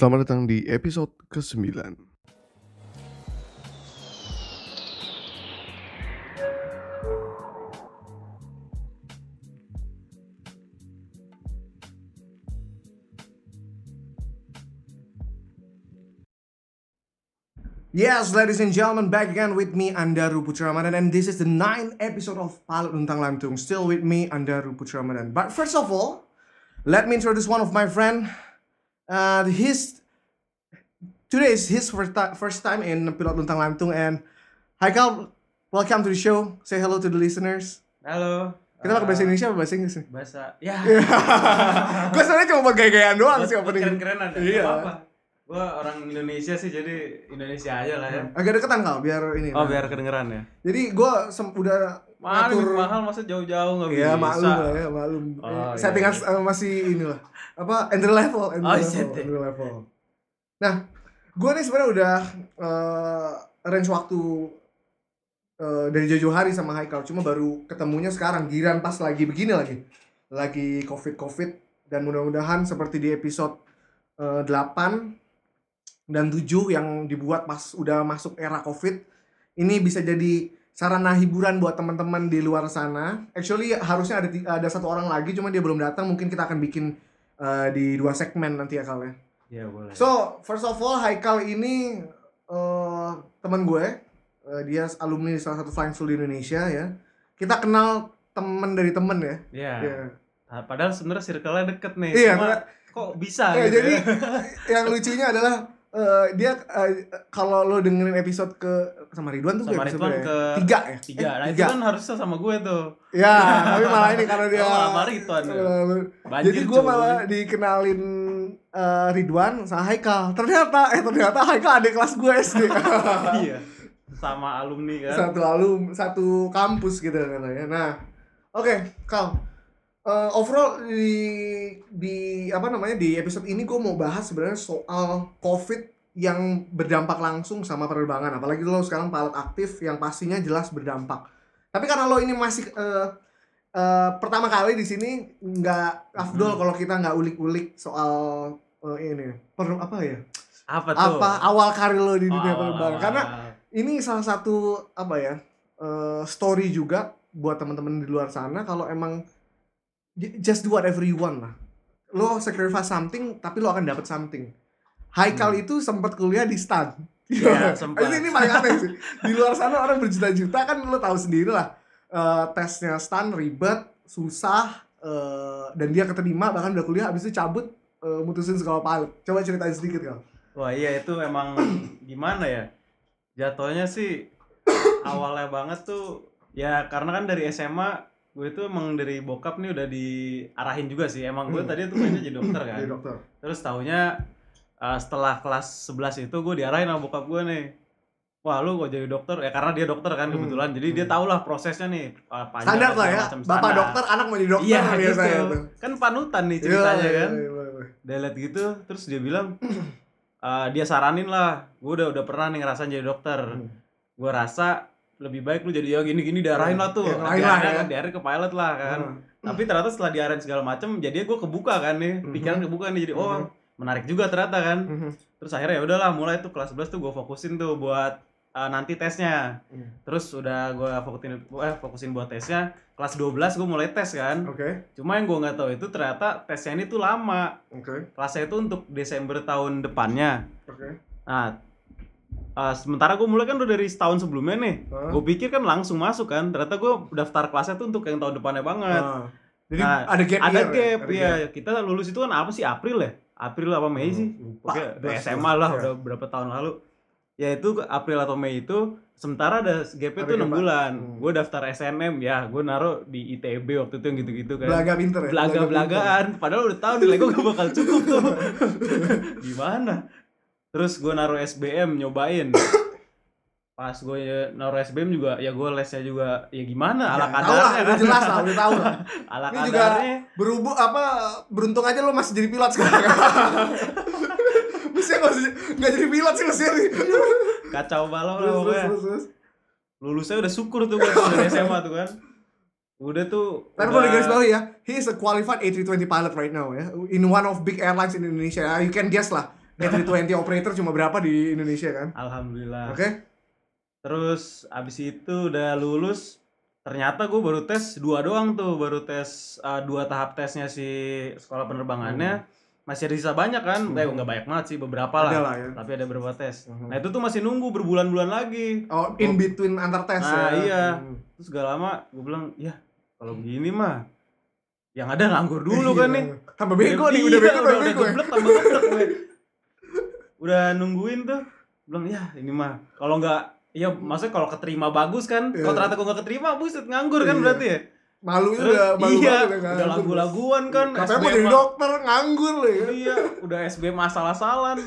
Selamat datang di episode ke-9. Yes, ladies and gentlemen, back again with me, Andaru Putra Ramadan, and this is the ninth episode of Palut Luntang Lantung. Still with me, Andaru Putra Ramadan. But first of all, let me introduce one of my friend. Uh, his today is his first, first time in Pilot Luntang Lantung, and Haikal, welcome to the show. Say hello to the listeners. Halo. Kita pakai bahasa Eh, Indonesia apa bahasa Inggris nih? Bahasa. Ya. Gue sebenarnya cuma pakai gaya-gayaan doang sih opening. Keren-kerenan. Iya. Iya. apa Gua orang Indonesia sih jadi Indonesia aja lah ya. Agak deketan kal, biar ini. Oh nah. biar kedengeran ya. Jadi gue udah Mahal, ngatur- mahal masa jauh-jauh nggak bisa. Iya maklum lah ya maklum. Oh, Eh, iya, Settingan iya. eh, masih inilah apa entry level, entry Oh, level, setting. entry level. Nah, gue nih sebenarnya udah eh, range waktu eh, dari jauh-jauh hari sama Haikal, cuma baru ketemunya sekarang giran pas lagi begini lagi, lagi covid covid dan mudah-mudahan seperti di episode eh, 8 dan 7 yang dibuat pas udah masuk era covid ini bisa jadi sarana hiburan buat teman-teman di luar sana. Actually harusnya ada ada satu orang lagi, cuma dia belum datang. Mungkin kita akan bikin uh, di dua segmen nanti ya Kal ya. Iya boleh. So first of all, Haikal ini uh, teman gue. Uh, dia alumni salah satu flying school di Indonesia ya. Kita kenal teman dari temen ya. Iya. Iya. Nah, padahal sebenarnya circle-nya deket nih. Iya, Cuma kok bisa Eh, gitu jadi ya? yang lucunya adalah uh, dia uh, kalau lo dengerin episode ke sama Ridwan tuh Sama episode Ridwan ya? ke- tiga ya. Tiga. Eh, Nah itu tiga. kan harusnya sama gue tuh. Ya, tapi malah ini karena dia Oh, malah sama Ridwan ya. Banjir, Jadi gue malah dikenalin eh, Ridwan sama Haikal. Ternyata eh ternyata Haikal adik kelas gue SD. iya. Sama alumni kan. satu alum, satu kampus gitu katanya. Nah, oke, Kal. Eh, overall di di apa namanya di episode ini gue mau bahas sebenarnya soal COVID yang berdampak langsung sama penerbangan. Apalagi lo sekarang pilot aktif yang pastinya jelas berdampak. Tapi karena lo ini masih eh, eh, pertama kali di sini nggak afdol Hmm. kalau kita nggak ulik-ulik soal eh, ini per, apa ya Apa tuh? apa awal karir lo di Oh, dunia awal- penerbangan awal. karena ini salah satu apa ya eh, story juga buat teman-teman di luar sana kalau emang just do whatever you want lah. Lo sacrifice something tapi lo akan dapat something. Haikal Hmm. itu sempat kuliah di stan. Iya, sempat. ini, ini paling aneh sih. Di luar sana orang berjuta-juta kan lo tahu sendiri lah eh, tesnya stan ribet susah eh, dan dia keterima bahkan udah kuliah habis itu cabut eh, mutusin sekolah pilot coba ceritain sedikit kal Wah iya itu emang gimana ya? Jatuhnya sih awalnya banget tuh ya karena kan dari SMA gue itu emang dari bokap nih udah diarahin juga sih emang gue Hmm. tadi tuh pengennya jadi dokter kan jadi dokter terus taunya uh, setelah kelas 11 itu gue diarahin sama bokap gue nih wah lu kok jadi dokter ya karena dia dokter kan Hmm. kebetulan jadi dia Hmm. tau lah prosesnya nih uh, panjang standar lah ya macam, bapak standar. dokter anak mau jadi dokter iya biasanya gitu tuh. kan panutan nih Iya, ceritanya iya, kan iya, iya, iya. dia liat gitu terus dia bilang "Eh, dia saranin lah gue udah udah pernah nih ngerasain jadi dokter Hmm. gue rasa lebih baik lu jadi ya gini gini diarahin lah tuh Yang lain lah diarahin ya. diarahin ke pilot lah kan Hmm. tapi ternyata setelah diarahin segala macem jadi gue kebuka kan nih Mhm. pikiran kebuka nih jadi oh Mhm. menarik juga ternyata kan Mhm. terus akhirnya ya udahlah mulai tuh kelas 11 tuh gue fokusin tuh buat eh, nanti tesnya Hmm. terus udah gue fokusin eh fokusin buat tesnya kelas 12 gue mulai tes kan Oke, cuma yang gue nggak tahu itu ternyata tesnya ini tuh lama oke, kelasnya itu untuk Desember tahun depannya oke. Nah, eh, sementara gue mulai kan udah dari setahun sebelumnya nih. Hah? Gue pikir kan langsung masuk kan. Ternyata gue daftar kelasnya tuh untuk yang tahun depannya banget. Ah. Jadi Nah, ada gap ada year ya? gap Ada ya. Kita lulus itu kan apa sih April ya? April apa Mei sih? Hmm, dari Pas- SMA lah iya. udah berapa tahun lalu. Ya itu April atau Mei itu sementara ada gapnya Ada tuh 6 gap, bulan. Hmm. Gue daftar SNM ya, gue naruh di ITB waktu itu yang gitu-gitu kan. Belaga pinter ya? belaga-belagaan padahal udah tahu nilai gue gak bakal cukup tuh gimana terus gue naruh SBM nyobain pas gue naruh SBM juga ya gue lesnya juga ya gimana ala Ya, tahu lah, kadarnya kan jelas lah, udah tahu lah. ala Ini juga Berhubung apa beruntung aja lo masih jadi pilot sekarang. mestinya nggak nggak jadi pilot sih mestinya kacau balau lah pokoknya terus, terus. lulusnya udah syukur tuh gue dari SMA tuh kan udah tuh Tapi udah- perlu digaris bawahi ya, he is a qualified A320 pilot right now ya, in one of big airlines in Indonesia. You can guess lah A320 operator cuma berapa di Indonesia kan? alhamdulillah Oke. terus abis itu udah lulus ternyata gue baru tes dua doang tuh baru tes uh, dua tahap tesnya si sekolah penerbangannya masih ada sisa banyak kan eh nggak banyak banget sih beberapa lah, Ada lah ya. tapi ada beberapa tes Mhm. nah itu tuh masih nunggu berbulan-bulan lagi Oh, in between antar tes Nah, ya. iya. Hmm. terus gak lama gue bilang ya kalau begini mah yang ada nganggur dulu kan nih Iya. Tambah bego nih, Iya, udah bego, udah, bego. ya. geblek tambah geblek gue. Udah nungguin tuh. Bilang ya ini mah kalau nggak ya maksudnya kalau keterima bagus kan. Kalau Iya. ternyata gue nggak keterima buset nganggur kan Iya. berarti ya. Malu Terus, udah, malu iya, banget ya, udah nganggur. lagu-laguan kan. Katanya mau jadi dokter, nganggur loh ya. Iya, udah SBM asal-asalan.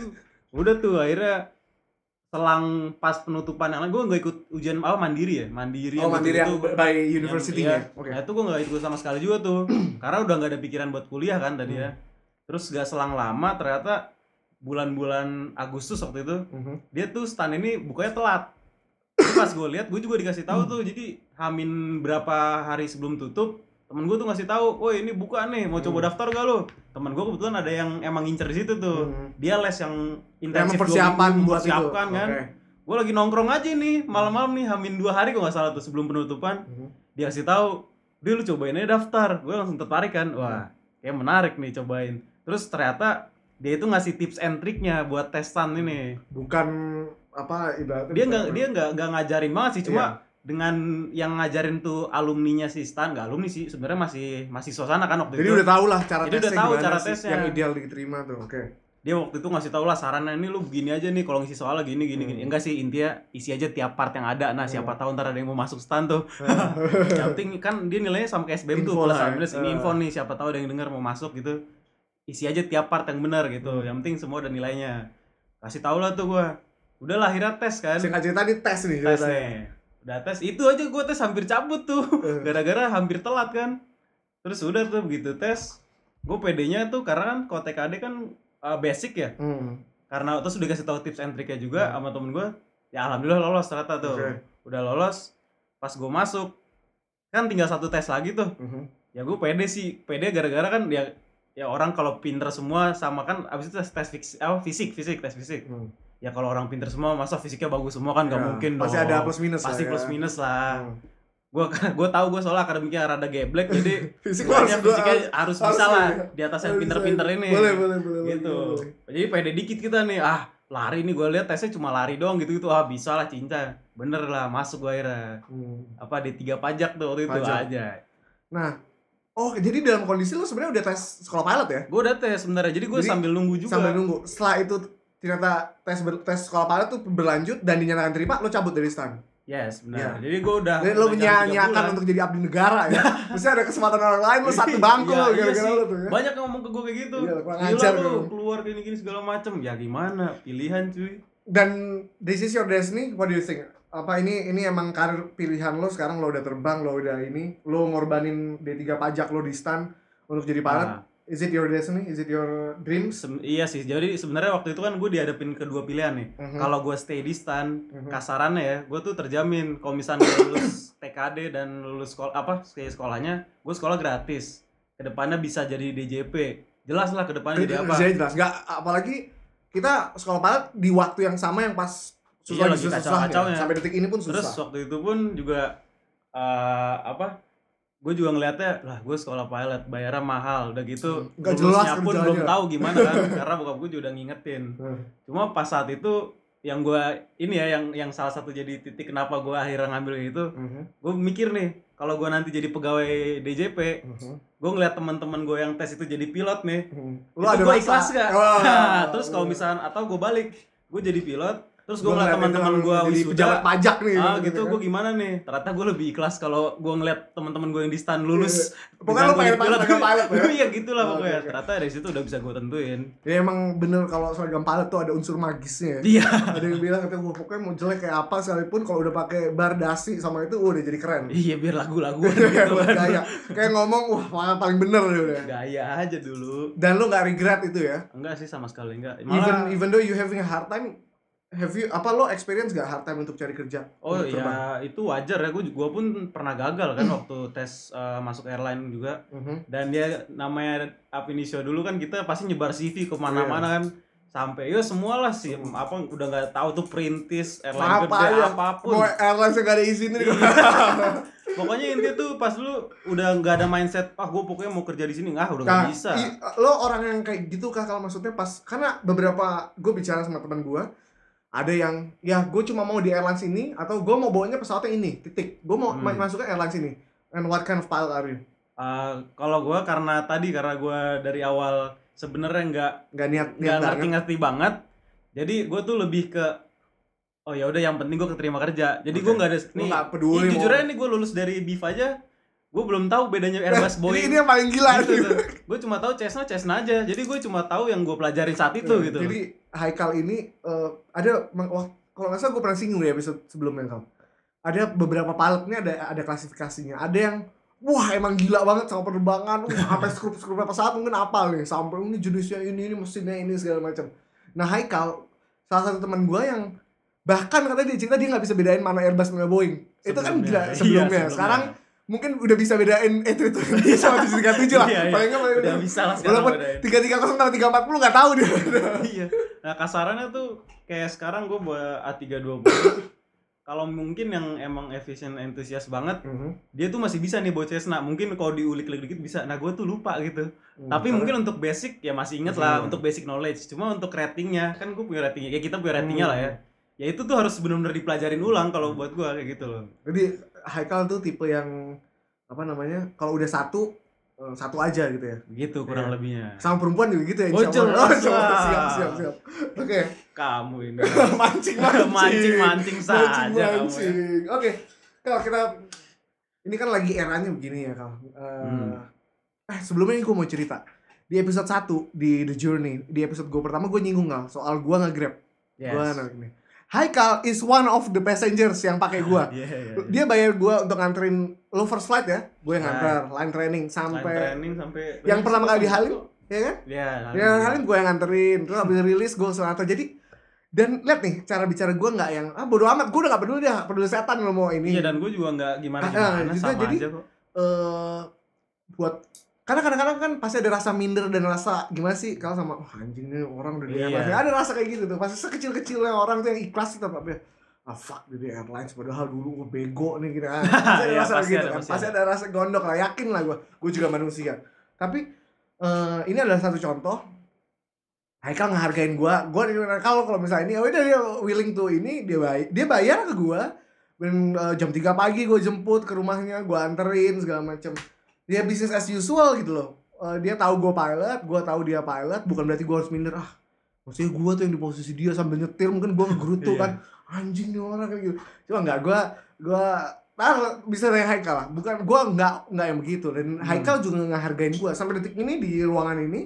Udah tuh akhirnya selang pas penutupan yang lain gue nggak ikut ujian apa mandiri ya mandiri Oh, mandiri yang by yang- university-nya. iya. Oke. Nah itu gue nggak ikut sama sekali juga tuh, karena udah nggak ada pikiran buat kuliah kan tadi Hmm. ya. Terus gak selang lama ternyata bulan-bulan Agustus waktu itu Mhm. dia tuh stand ini bukanya telat. Terus pas gue lihat, gue juga dikasih tahu Hmm. tuh. Jadi hamin berapa hari sebelum tutup, temen gue tuh ngasih tahu, woi ini buka nih, mau coba Hmm. daftar gak lo? Temen gue kebetulan ada yang emang ngincer di situ tuh. Hmm. Dia les yang Yang intensif dua persiapan minggu, buat itu. mempersiapkan kan. Oke. Gue lagi nongkrong aja nih malam-malam nih hamin dua hari kok nggak salah tuh sebelum penutupan Mhm. dia kasih tahu dia lu cobain aja daftar gue langsung tertarik kan wah kayak menarik nih cobain terus ternyata dia itu ngasih tips and triknya buat testan ini Bukan apa ibaratnya dia nggak dia nggak nggak ngajarin banget sih cuma Iya. dengan yang ngajarin tuh alumninya si Stan nggak alumni sih sebenarnya masih masih suasana kan waktu Jadi itu udah tau lah cara Jadi udah tesnya tahu gimana cara sih tesnya. yang ideal diterima tuh. Oke. dia waktu itu ngasih tau lah sarannya ini lu begini aja nih kalau ngisi soalnya gini gini gini Hmm. enggak sih intinya isi aja tiap part yang ada nah siapa tahu ntar ada yang mau masuk Stan tuh yang penting kan dia nilainya sama kayak SBM tuh Info plus lah ya. minus ini Eh. info nih siapa tahu ada yang denger mau masuk gitu isi aja tiap part yang benar gitu Hmm. yang penting semua ada nilainya kasih tau lah tuh gua udah lah akhirnya tes kan Singkat cerita ini tes nih tes ceritanya. nih udah tes itu aja gua tes hampir cabut tuh Eh. gara-gara hampir telat kan terus udah tuh begitu tes gue pedenya tuh karena kan kalau TKD kan uh, basic ya Hmm. karena terus udah kasih tahu tips and triknya juga sama temen gue ya alhamdulillah lolos ternyata tuh Oke. udah lolos pas gue masuk kan tinggal satu tes lagi tuh Mhm. ya gue pede sih pede gara-gara kan ya ya orang kalau pinter semua sama kan abis itu tes tes fix, apa, fisik fisik tes fisik Hmm. ya kalau orang pinter semua masa fisiknya bagus semua kan nggak Ya, mungkin Pasti dong. ada plus minus pasti lah ya. plus minus lah Hmm. gue gue tahu gue soalnya akademiknya rada geblek jadi Fisik harus- fisiknya harus- harus, harus bisa lah ya. di atas yang pinter-pinter ini Boleh, boleh, boleh. gitu boleh, jadi pede dikit kita nih ah lari nih gue lihat tesnya cuma lari doang gitu gitu ah bisa lah cinta bener lah masuk gue akhirnya Hmm. apa di tiga pajak tuh waktu itu Pajak. aja Nah, oh jadi dalam kondisi lu sebenarnya udah tes sekolah pilot ya? gue udah tes sebenarnya jadi gue sambil nunggu juga Sambil nunggu. Setelah itu ternyata tes ber- tes sekolah pilot tuh berlanjut dan dinyatakan terima, lo cabut dari stand. yes benar Iya. jadi gue udah Jadi lo menyanyiakan untuk jadi abdi negara ya. Mesti ada kesempatan orang lain lo satu bangku Iya, lo iya gara-gara lo tuh ya. banyak yang ngomong ke gue kayak gitu Iya, kurang gila lu lu. keluar gini-gini segala macem ya gimana pilihan cuy Dan this is your destiny, what do you think? Apa ini ini emang karir pilihan lo sekarang lo udah terbang, lo udah ini, lo ngorbanin D3 pajak lo di stand untuk jadi pilot. Nah, Is it your destiny? Is it your dreams? Sem- iya sih, jadi sebenarnya waktu itu kan gue dihadapin kedua pilihan nih. Mhm. Kalau gue stay di stan, Mhm. kasarannya ya, gue tuh terjamin kalau misalnya lulus TKD dan lulus sekolah apa stay sekolahnya, gue sekolah gratis. Ke depannya bisa jadi DJP. Jelas lah ke depannya jadi apa. Jelas. Nggak, apalagi kita sekolah pilot di waktu yang sama yang pas susah Iya, lagi susah kacau-kacaunya. Sampai detik ini pun Terus susah. waktu itu pun juga eh, apa? Gue juga ngeliatnya lah gue sekolah pilot bayarnya mahal udah gitu Nggak lulusnya jelas pun kerjanya. belum tahu gimana kan karena bokap gue juga udah ngingetin Hmm. cuma pas saat itu yang gue ini ya yang yang salah satu jadi titik kenapa gue akhirnya ngambil itu Mhm. gue mikir nih kalau gue nanti jadi pegawai DJP gue ngeliat teman-teman gue yang tes itu jadi pilot nih itu gue ikhlas gak? Nah, terus kalau misalnya atau gue balik gue jadi pilot terus gue Gua ngeliat teman-teman gue jadi pejabat pajak nih ah gitu kan. gue gimana nih ternyata gue lebih ikhlas kalau gue ngeliat teman-teman gue yang di stand lulus Iya. Pokoknya lo pengen gua jadi pilot pilot ya. iya gitu lah Oh, pokoknya ternyata dari situ udah bisa gue tentuin Ya emang bener kalau seragam pilot tuh ada unsur magisnya ya. iya ada yang bilang katanya wah pokoknya mau jelek kayak apa sekalipun kalau udah pakai bar dasi sama itu udah jadi keren. iya biar lagu-laguan Kayak gitu kan gaya. Kayak ngomong wah paling bener deh udah. gaya aja dulu Dan lu nggak regret itu ya? enggak sih sama sekali enggak Even even though you having a hard time, have you apa lo experience gak hard time untuk cari kerja? oh Untuk terbang? ya itu wajar ya gue gua pun pernah gagal kan waktu tes eh, masuk airline juga. Mhm. dan dia namanya up initio dulu kan kita pasti nyebar CV ke mana-mana kan. Sampai yo semua lah sih apa udah nggak tahu tuh perintis airline apa gede ya apa pun. Mau airlines yang gak ada izin nih. Pokoknya intinya tuh pas lu udah nggak ada mindset ah gue pokoknya mau kerja di sini. Ah udah nggak Kak, bisa. i- lo orang yang kayak gitu kak kalau maksudnya pas karena beberapa gue bicara sama teman gue ada yang ya gue cuma mau di airlines ini atau gue mau bawanya pesawatnya ini. Titik. Gue mau Hmm. masuknya airlines ini. And what kind of pilot are you? Uh, kalau gue karena tadi karena gue dari awal sebenarnya nggak nggak niat nggak niat banget. ngerti-ngerti banget. Jadi gue tuh lebih ke oh ya udah yang penting gue keterima kerja. Jadi gue Oke. nggak ada nih nggak peduli jujur aja nih gue lulus dari BIF aja gue belum tahu bedanya Airbus Boeing. Ini yang paling gila gitu, gitu. gue cuma tahu Cessna Cessna aja. Jadi gue cuma tahu yang gue pelajarin saat itu gitu. Jadi Haikal ini eh, ada wah, kalau nggak salah gue pernah singgung di episode sebelumnya Kal. Ada beberapa pilotnya ada ada klasifikasinya. Ada yang wah emang gila banget sama penerbangan, wah, sampai skrup skrup pesawat mungkin apal nih, sampai ini jenisnya ini ini mesinnya ini segala macam. Nah Haikal salah satu teman gue yang bahkan katanya dia cerita dia nggak bisa bedain mana Airbus mana Boeing. Itu kan Sebelumnya. gila Iya, sebelumnya. Sekarang mungkin udah bisa bedain eh itu itu sama 737 lah. Iya, iya. Paling nggak paling udah bisa lah Walaupun tiga tiga kosong sama tiga empat puluh nggak tahu dia. iya nah kasarannya tuh kayak sekarang gue bawa A320 kalau mungkin yang emang efisien entusias banget dia tuh masih bisa nih bawa Cessna. Mungkin kalau diulik-ulik dikit bisa. Nah gue tuh lupa gitu. Tapi mungkin untuk basic ya masih inget Masih lah inget. untuk basic knowledge. Cuma untuk ratingnya kan gue punya ratingnya ya kita punya ratingnya Hmm. lah ya. Ya itu tuh harus benar-benar dipelajarin ulang kalau buat gue kayak gitu loh. Jadi Haikal tuh tipe yang apa namanya? Kalau udah satu satu aja gitu ya. gitu kurang Iya. lebihnya Sama perempuan juga gitu ya. Oh, jelas lah. siap siap siap. Oke. kamu ini mancing mancing. mancing mancing saja Mancing, ya. mancing. Oke. Kalau kita ini kan lagi eranya begini ya, Kal. Eh, Hmm. eh sebelumnya gue mau cerita. Di episode 1 di The Journey, di episode gue pertama gue nyinggung Kal soal gue nge-grab. yes. Gue ini. Haikal is one of the passengers yang pakai gue. Iya, iya, iya. dia bayar gua untuk nganterin lo first flight ya gue yang Nah. nganter line training Line sampai training sampai yang pertama kali di Halim ya kan ya ya Halim gue yang nganterin terus habis rilis gue nganter jadi dan lihat nih cara bicara gue nggak yang ah bodo amat gue udah gak peduli dah peduli setan lo mau ini Iya dan gue juga nggak gimana Ah, ah, gimana juga sama jadi- aja kok. eh buat karena kadang-kadang kan pasti ada rasa minder dan rasa gimana sih? Kalau sama wah anjing nih orang udah di Iya. airlines. Ada rasa kayak gitu tuh. Pasti sekecil-kecilnya orang tuh yang ikhlas tetap apa ya. Ah fuck di airlines. Padahal dulu gue bego nih gitu kan. Pasti ada Iya, rasa pasti gitu ada, kan. pasti ada. ada rasa gondok lah. Yakin lah gue gue juga manusia. Tapi eh ini adalah satu contoh. Haikal ngehargain gue gue kalau kalau misalnya ini udah dia willing to ini dia bayar dia bayar ke gue dan eh, jam 3 pagi gue jemput ke rumahnya gue anterin segala macam dia bisnis as usual gitu loh. Eh, dia tahu gue pilot gue tahu dia pilot bukan berarti gue harus minder ah maksudnya gue tuh yang di posisi dia sambil nyetir mungkin gue ngegerutu Iya. kan anjing nih orang kayak gitu. Cuma nggak gue gue nah bisa dari Haikal lah. Bukan gue nggak nggak yang begitu. Dan Hmm. Haikal juga ngehargain gue sampai detik ini di ruangan ini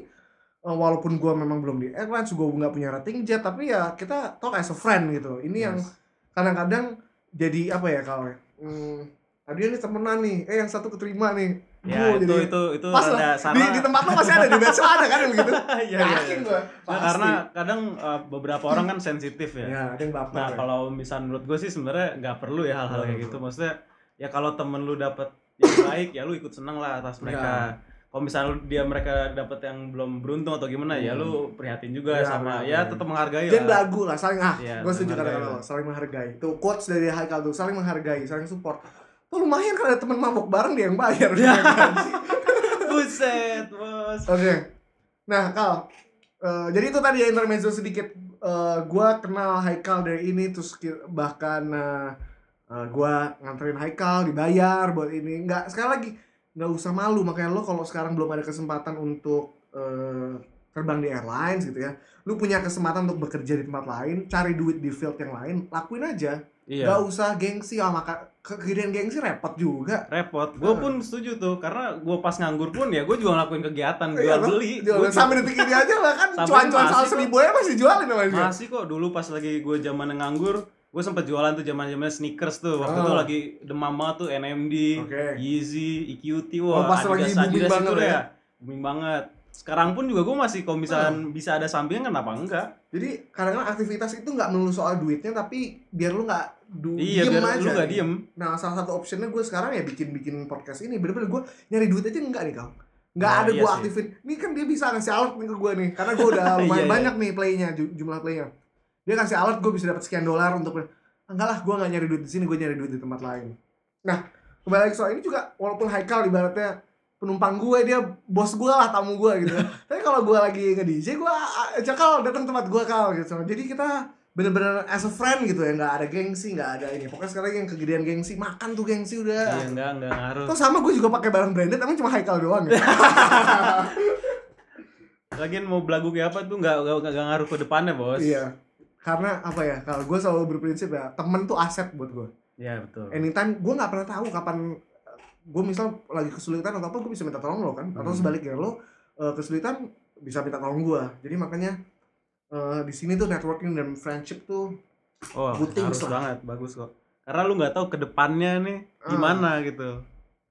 eh, walaupun gue memang belum di airlines gue nggak punya rating jet tapi ya kita talk as a friend gitu. Ini yang Yes. kadang-kadang jadi apa ya kalau hmm, tadi ini temenan nih. Eh yang satu keterima nih Ya Gua itu jadi- itu itu pas ada sana. di, di tempat lo masih ada di medsos ada kan begitu Iya, iya, iya. gue Nah, karena kadang uh, beberapa orang kan sensitif ya. ya ada yang baper Nah, ya. kalau misal menurut gue sih sebenarnya nggak perlu ya hal-hal kayak Hmm. gitu. Maksudnya ya kalau temen lu dapet yang baik ya lu ikut seneng lah atas mereka. Kalau misal lu- dia mereka dapet yang belum beruntung atau gimana ya Hmm. lu prihatin juga Iya, sama iya. ya tetap menghargai Jangan lah. belagu lah, saling ah, Iya, gue setuju saling kata menghargai lo, saling menghargai. Tuh quotes dari Haikal tuh, saling menghargai, saling support. Tuh lumayan kan ada teman mabok bareng dia yang bayar. Iya. Oke, Buset, bos. nah Kal, eh, jadi itu tadi ya intermezzo sedikit. Eh, gua kenal Haikal dari ini, terus bahkan eh, eh, gua nganterin Haikal dibayar buat ini. Nggak sekali lagi nggak usah malu makanya lo kalau sekarang belum ada kesempatan untuk eh, terbang di airlines gitu ya lu punya kesempatan untuk bekerja di tempat lain cari duit di field yang lain lakuin aja Iya. Gak usah gengsi ah maka kegedean gengsi repot juga. repot. Gue pun setuju tuh karena gue pas nganggur pun ya gue juga ngelakuin kegiatan Iya, jual beli. Jual- Gua sampai detik ini aja lah kan cuan-cuan masih soal seribu ya masih jualin dia. masih kok. Dulu pas lagi gue zaman nganggur gue sempet jualan tuh zaman zaman sneakers tuh. Waktu Oh. itu lagi demam banget tuh NMD Oke. Yeezy EQT Oh, wah pas lagi Adidas booming Adidas banget itu ya? ya. Booming banget. Sekarang pun juga gue masih kalau misalkan bisa ada sampingan kenapa enggak? Jadi kadang-kadang aktivitas itu nggak melulu soal duitnya tapi biar lu nggak du- iya diem biar aja. lu gak diem. Nah salah satu optionnya gue sekarang ya bikin bikin podcast ini. Bener-bener gue nyari duit aja enggak nih kau nggak Oh, ada iya gue aktifin. Ini kan dia bisa ngasih alert nih ke gue nih karena gue udah lumayan Iya, iya. banyak nih playnya ju- jumlah playnya. Dia kasih alert gue bisa dapat sekian dolar untuk "Ah, enggak lah gue nggak nyari duit di sini gue nyari duit di tempat lain. Nah kembali lagi soal ini juga walaupun Haikal ibaratnya penumpang gue dia bos gue lah tamu gue gitu tapi kalau gue lagi nge DJ gue ajak kal datang tempat gue kal gitu. Jadi kita bener-bener as a friend gitu ya nggak ada gengsi nggak ada ini pokoknya sekarang yang kegedean gengsi makan tuh gengsi udah Iya enggak enggak ngaruh. Terus sama gue juga pakai barang branded, tapi cuma Haikal doang ya. Lagian mau belagu kayak apa tuh enggak enggak, enggak ngaruh ke depannya, Bos. iya. Karena apa ya? Kalau gue selalu berprinsip ya, temen tuh aset buat gue. Iya, betul. Anytime gue nggak pernah tahu kapan gue misal lagi kesulitan atau apa gue bisa minta tolong lo kan atau Hmm. sebaliknya lo eh, kesulitan bisa minta tolong gue jadi makanya eh, di sini tuh networking dan friendship tuh Oh, harus lah. banget, bagus kok. Karena lu nggak tahu ke depannya nih Ah. gimana gitu.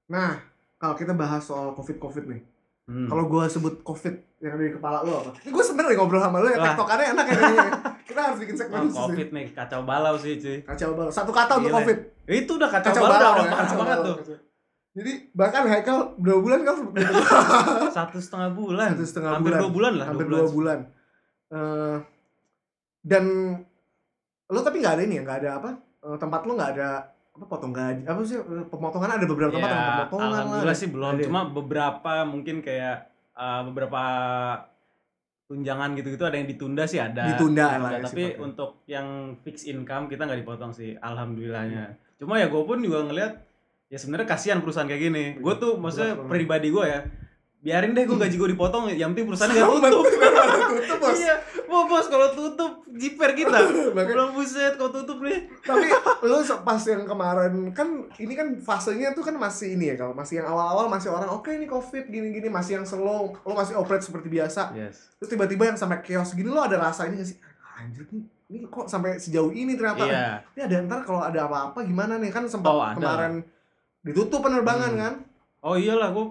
nah kalau kita bahas soal covid covid nih Hmm. kalau gue sebut covid yang ada di kepala lo apa ini gue seneng nih ngobrol sama lo ya tektokannya enak ya kita harus bikin segmen nih. covid nih kacau balau sih, cuy. kacau banget satu kata untuk Gila. covid Itu udah kacau, kacau balau, balau udah ya, parah kacau banget balau, tuh. kacau. Jadi bahkan Haikal berapa bulan itu? Satu setengah bulan. Satu setengah Hampir bulan. dua bulan lah. Hampir dua bulan. Eh, dan lo tapi nggak ada ini ya, nggak ada apa? Eh, tempat lo nggak ada apa potong gaji apa sih eh, pemotongan ada beberapa tempat ya, yang pemotongan lah. alhamdulillah sih belum. Ada. Cuma beberapa mungkin kayak uh, beberapa tunjangan gitu-gitu ada yang ditunda sih ada. Ditunda lah ya, tapi sifatnya. untuk yang fix income kita nggak dipotong sih, alhamdulillahnya. Cuma ya gue pun juga ngelihat ya sebenarnya kasihan perusahaan kayak gini. Gue tuh maksudnya Berat pribadi gue ya, biarin deh gue gaji gue dipotong, yang penting perusahaannya nggak Sama tutup. tutup bos. Iya, Wah, bos kalau tutup jiper kita. Bilang buset kalau tutup nih. tapi lo se- pas yang kemarin kan ini kan fasenya tuh kan masih ini ya kalau masih yang awal-awal masih orang oke ini covid gini-gini masih yang slow lo masih operate seperti biasa Yes. terus tiba-tiba yang sampai chaos gini lo ada rasa ini gak sih "Ah, anjir nih ini kok sampai sejauh ini ternyata Iya. ini ada ntar kalau ada apa-apa gimana nih kan sempat Oh, kemarin ditutup penerbangan Hmm. kan Oh iyalah, gue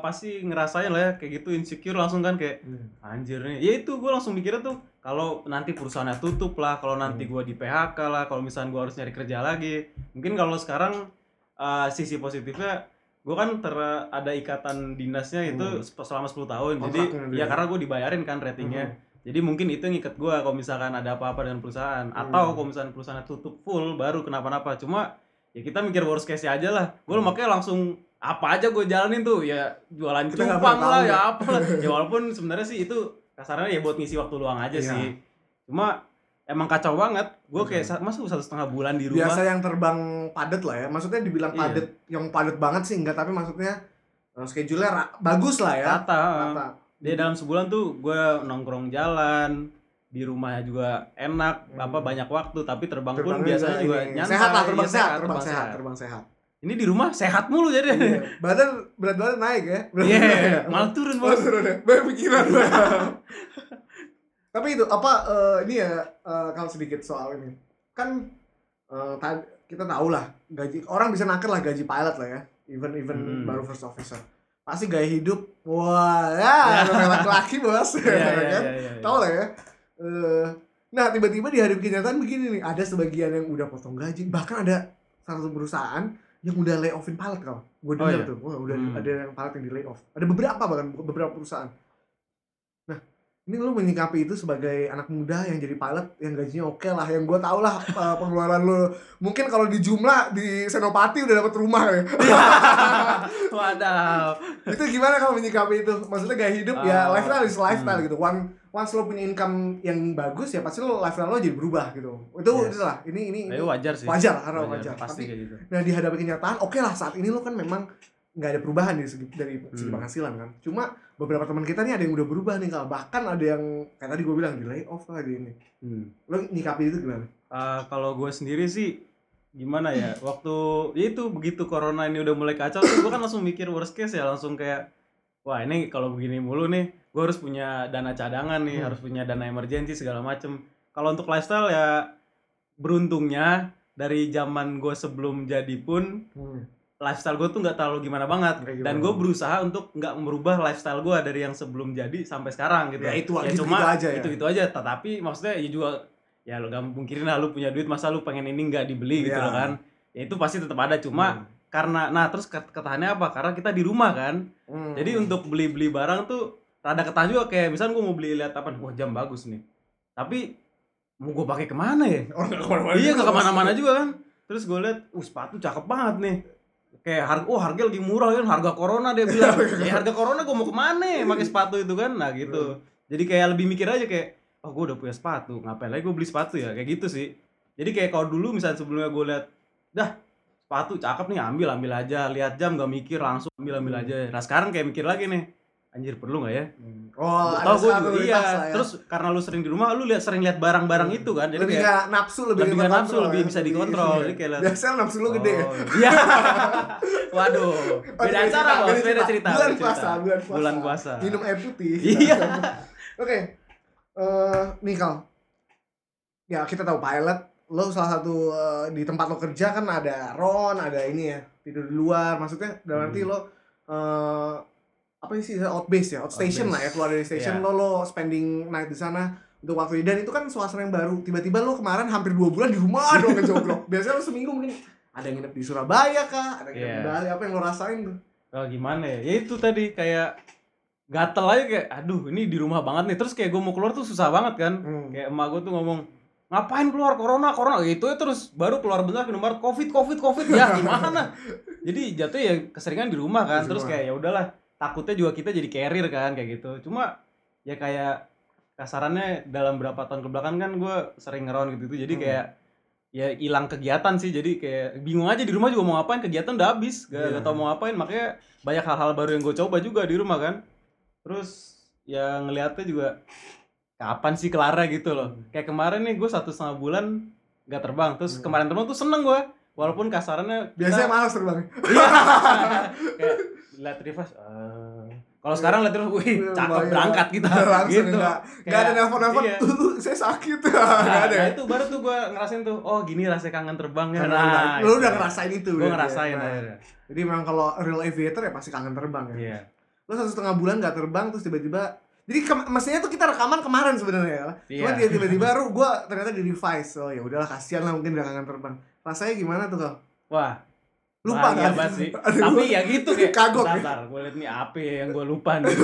pasti ngerasain lah ya kayak gitu insecure langsung kan kayak anjir nih. Ya itu gue langsung mikirnya tuh kalau nanti perusahaannya tutup lah, kalau nanti Hmm. gue di PHK lah, kalau misalnya gue harus nyari kerja lagi. Mungkin kalau sekarang uh, sisi positifnya gue kan ter ada ikatan dinasnya itu Hmm. selama 10 tahun. Jadi Kontraknya dia. ya karena gue dibayarin kan ratingnya. Jadi mungkin itu yang ikat gue kalau misalkan ada apa-apa dengan perusahaan Hmm. atau kalau misalnya perusahaan tutup full baru kenapa-napa. Cuma ya kita mikir worst case aja lah. Gue Hmm. makanya langsung apa aja gue jalanin tuh ya jualan Kita cupang lah ya ya. apa lah. ya walaupun sebenarnya sih itu kasarnya ya buat ngisi waktu luang aja Iya. sih. Cuma emang kacau banget. Gue kayak sa- masuk satu setengah bulan di rumah. biasa yang terbang padat lah ya maksudnya dibilang Iya. padat yang padat banget sih enggak tapi maksudnya eh, schedule-nya bagus lah ya Rata. Rata. Dia dalam sebulan tuh gue nongkrong jalan di rumahnya juga enak, Hmm. apa banyak waktu tapi terbang pun Terbangnya biasanya juga ini, nyantai. sehat lah terbang Iya, sehat, terbang sehat terbang sehat Ini di rumah sehat mulu jadi. Iya. badan berat badan naik ya berat Iya, badan naik. malah turun bos. turun ya. Banyak pikiran. Tapi itu apa eh, ini ya eh, kalau sedikit soal ini. Kan ta- kita tahu lah gaji orang bisa naker lah gaji pilot lah ya. Even even Hmm. baru first officer. Pasti gaya hidup wah ya namanya laki-laki bos. Iya, kan? iya. Tahu lah ya. Eh, nah tiba-tiba di hari kenyataan begini nih ada sebagian yang udah potong gaji bahkan ada satu perusahaan yang udah lay offin pilot kalau gue Oh, dengar iya? tuh wah udah Hmm. ada yang pilot yang di lay off ada beberapa bahkan beberapa perusahaan nah ini lu menyikapi itu sebagai anak muda yang jadi pilot yang gajinya oke lah yang gue tau lah uh, pengeluaran lu mungkin kalau di jumlah di Senopati udah dapat rumah ya Wadaw. itu gimana kalau menyikapi itu maksudnya gaya hidup ya Ah, lifestyle is lifestyle hmm. gitu one once lo punya income yang bagus ya pasti lo lifestyle lo jadi berubah gitu itu Yes. itulah ini ini, ini itu wajar sih. wajar karena wajar, Pasti Tapi, kayak gitu. nah dihadapi kenyataan oke lah saat ini lo kan memang nggak ada perubahan dari segi dari segi Hmm. penghasilan kan cuma beberapa teman kita nih ada yang udah berubah nih kalau bahkan ada yang kayak tadi gue bilang di lay off lah di ini Hmm. lo nyikapi itu gimana Uh, kalau gue sendiri sih gimana ya waktu ya itu begitu corona ini udah mulai kacau tuh gue kan langsung mikir worst case ya langsung kayak wah ini kalau begini mulu nih gue harus punya dana cadangan nih Hmm. harus punya dana emergency segala macem kalau untuk lifestyle ya beruntungnya dari zaman gue sebelum jadi pun lifestyle gue tuh nggak terlalu gimana banget Kayak dan gimana? gue berusaha untuk nggak merubah lifestyle gue dari yang sebelum jadi sampai sekarang gitu Ya, itu- gitu-gitu cuma aja ya. itu itu aja tetapi maksudnya ya juga ya lo gak mungkirin lah lu punya duit masa lu pengen ini nggak dibeli gitu Iya. loh kan ya itu pasti tetap ada cuma Hmm. Karena nah terus ket- ketahannya apa? Karena kita di rumah kan. Hmm. jadi untuk beli beli barang tuh rada ketahan juga. Kayak misalnya gue mau beli lihat apa wah jam bagus nih. Tapi mau gue pakai ke mana ya? Oh, nggak ke mana-mana iya nggak Bos. ke mana-mana juga kan. Terus gue lihat uh sepatu cakep banget nih. Kayak harga oh harga lagi murah kan harga corona dia bilang. Ya harga corona gue mau ke mana ya pakai sepatu itu kan? Nah gitu. Jadi kayak lebih mikir aja kayak oh gue udah punya sepatu ngapain lagi gue beli sepatu ya? Kayak gitu sih. Jadi kayak kalau dulu misalnya sebelumnya gue lihat dah sepatu cakep nih ambil ambil aja lihat jam gak mikir langsung ambil ambil Hmm. aja nah sekarang kayak mikir lagi nih anjir perlu nggak ya Oh, ada Tahu gue juga iya. ya. Terus karena lu sering di rumah, lu lihat sering lihat barang-barang itu kan. Jadi lebih kayak nafsu lebih, lebih nggak nafsu, lebih ya. bisa dikontrol. Iya. Jadi kayak lihat, Biasanya nafsu lu gede ya. Oh, Iya. Waduh. Oh, Beda acara, Bos. Beda cerita. Bulan puasa, bulan puasa. Bulan puasa. Minum air putih. Iya. Oke. Eh, nih Kal. Ya, kita tahu pilot lo salah satu eh, di tempat lo kerja kan ada ron, ada ini ya, tidur di luar. Maksudnya dalam arti Hmm. lo eh apa sih outbase ya, outstation Outbase. lah ya, keluar dari station Iya. lo lo spending night di sana untuk waktu ini dan itu kan suasana yang baru. Tiba-tiba lo kemarin hampir dua bulan di rumah dong ngejogrok. Biasanya lo seminggu mungkin ada yang nginep di Surabaya kah, ada yang nginep di Iya. Bali, apa yang lo rasain tuh? Oh, gimana ya? Ya itu tadi kayak gatel aja kayak aduh ini di rumah banget nih terus kayak gue mau keluar tuh susah banget kan Hmm. kayak emak gue tuh ngomong ngapain keluar corona? Corona gitu ya terus baru keluar bentar ke nomor covid covid covid. Ya gimana? Jadi jatuh ya keseringan di rumah kan Di terus rumah. kayak ya udahlah takutnya juga kita jadi carrier kan kayak gitu. Cuma ya kayak kasarannya dalam berapa tahun ke belakang kan gue sering ngeron gitu, gitu jadi Hmm. kayak ya hilang kegiatan sih. Jadi kayak bingung aja di rumah juga mau ngapain kegiatan udah habis. Gak, Iya. gak tau mau ngapain makanya banyak hal-hal baru yang gue coba juga di rumah kan. Terus ya ngeliatnya juga kapan sih kelarnya gitu loh kayak kemarin nih gue satu setengah bulan nggak terbang terus Hmm. kemarin terbang tuh seneng gue walaupun kasarannya kita- Biasanya malas terbang. Iya. kayak lihat reverse eh. kalau sekarang lihat terus wih Iya, cakep berangkat kita Langsung gitu enggak. Enggak ada Kayak- nelpon-nelpon. iya. "Uh, saya sakit. Nah, Enggak ada. nah, ya? itu baru tuh gue ngerasain tuh oh gini rasanya kangen terbang ya Karena nah lu udah ngerasain itu. gue berarti ngerasain ya. Nah, akhirnya Jadi memang kalau real aviator ya pasti kangen terbang ya. iya Lu satu setengah bulan nggak terbang terus tiba-tiba jadi ke, mestinya tuh kita rekaman kemarin sebenarnya ya. Cuma Iya. dia tiba-tiba ru gua ternyata di revise. Oh ya udahlah kasihan lah mungkin udah kangen terbang. Rasanya gimana tuh kal? wah Lupa kan? banget sih Aduh, tapi ya gitu kayak Kagok bentar, gue liat nih apa ya yang gue lupa nih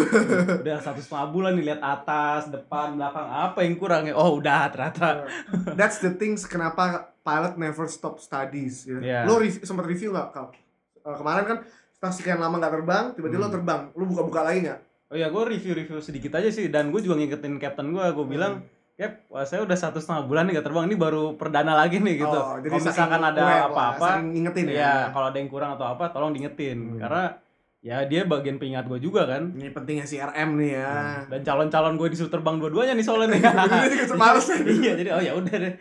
udah satu setengah bulan nih lihat atas depan belakang apa yang kurang ya oh udah ternyata That's the things kenapa pilot never stop studies. Ya. Iya. Lo rev- sempat review nggak kal? Eh, kemarin kan setelah sekian lama nggak terbang, tiba-tiba lo Hmm. terbang. Lo buka-buka lagi nggak? Oh ya gue review-review sedikit aja sih dan gue juga ngingetin captain gue gue bilang Yap, wah, saya udah satu setengah bulan nih gak terbang. Ini baru perdana lagi nih gitu. Oh, jadi Kalau misalkan ada apa-apa, ngingetin ya. ya kalau ada yang kurang atau apa, tolong diingetin. Hmm. Karena ya dia bagian pengingat gue juga kan. Ini pentingnya CRM nih ya. Dan calon-calon gue disuruh terbang dua-duanya nih soalnya nih. Juga males. iya, jadi oh ya udah deh.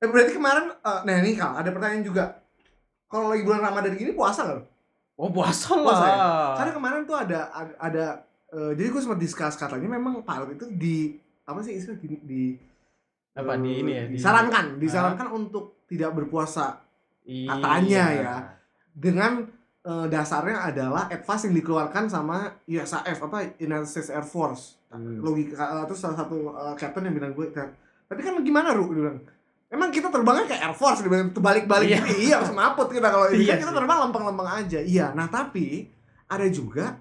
Eh, berarti kemarin, eh, nah ini kal, ada pertanyaan juga. Kalau lagi bulan Ramadan gini puasa nggak? Oh puasa lah. Puasa ya? Karena kemarin tuh ada ada, eh, jadi gue sempat discuss katanya memang pilot itu di apa sih istilah di, di apa eh, di ini ya? Di, disarankan disarankan untuk tidak berpuasa Iya. katanya ya. dengan eh, dasarnya adalah advice yang dikeluarkan sama USAF apa United States Air Force Hmm. logika eh, terus salah satu eh, captain yang bilang gue "Ka- tapi kan gimana Ru dia bilang emang kita terbangnya kayak Air Force bilang terbalik-balik Iya. gitu iya harus maput kita kalau ini Iya kan kita terbang lempeng-lempeng aja iya nah tapi ada juga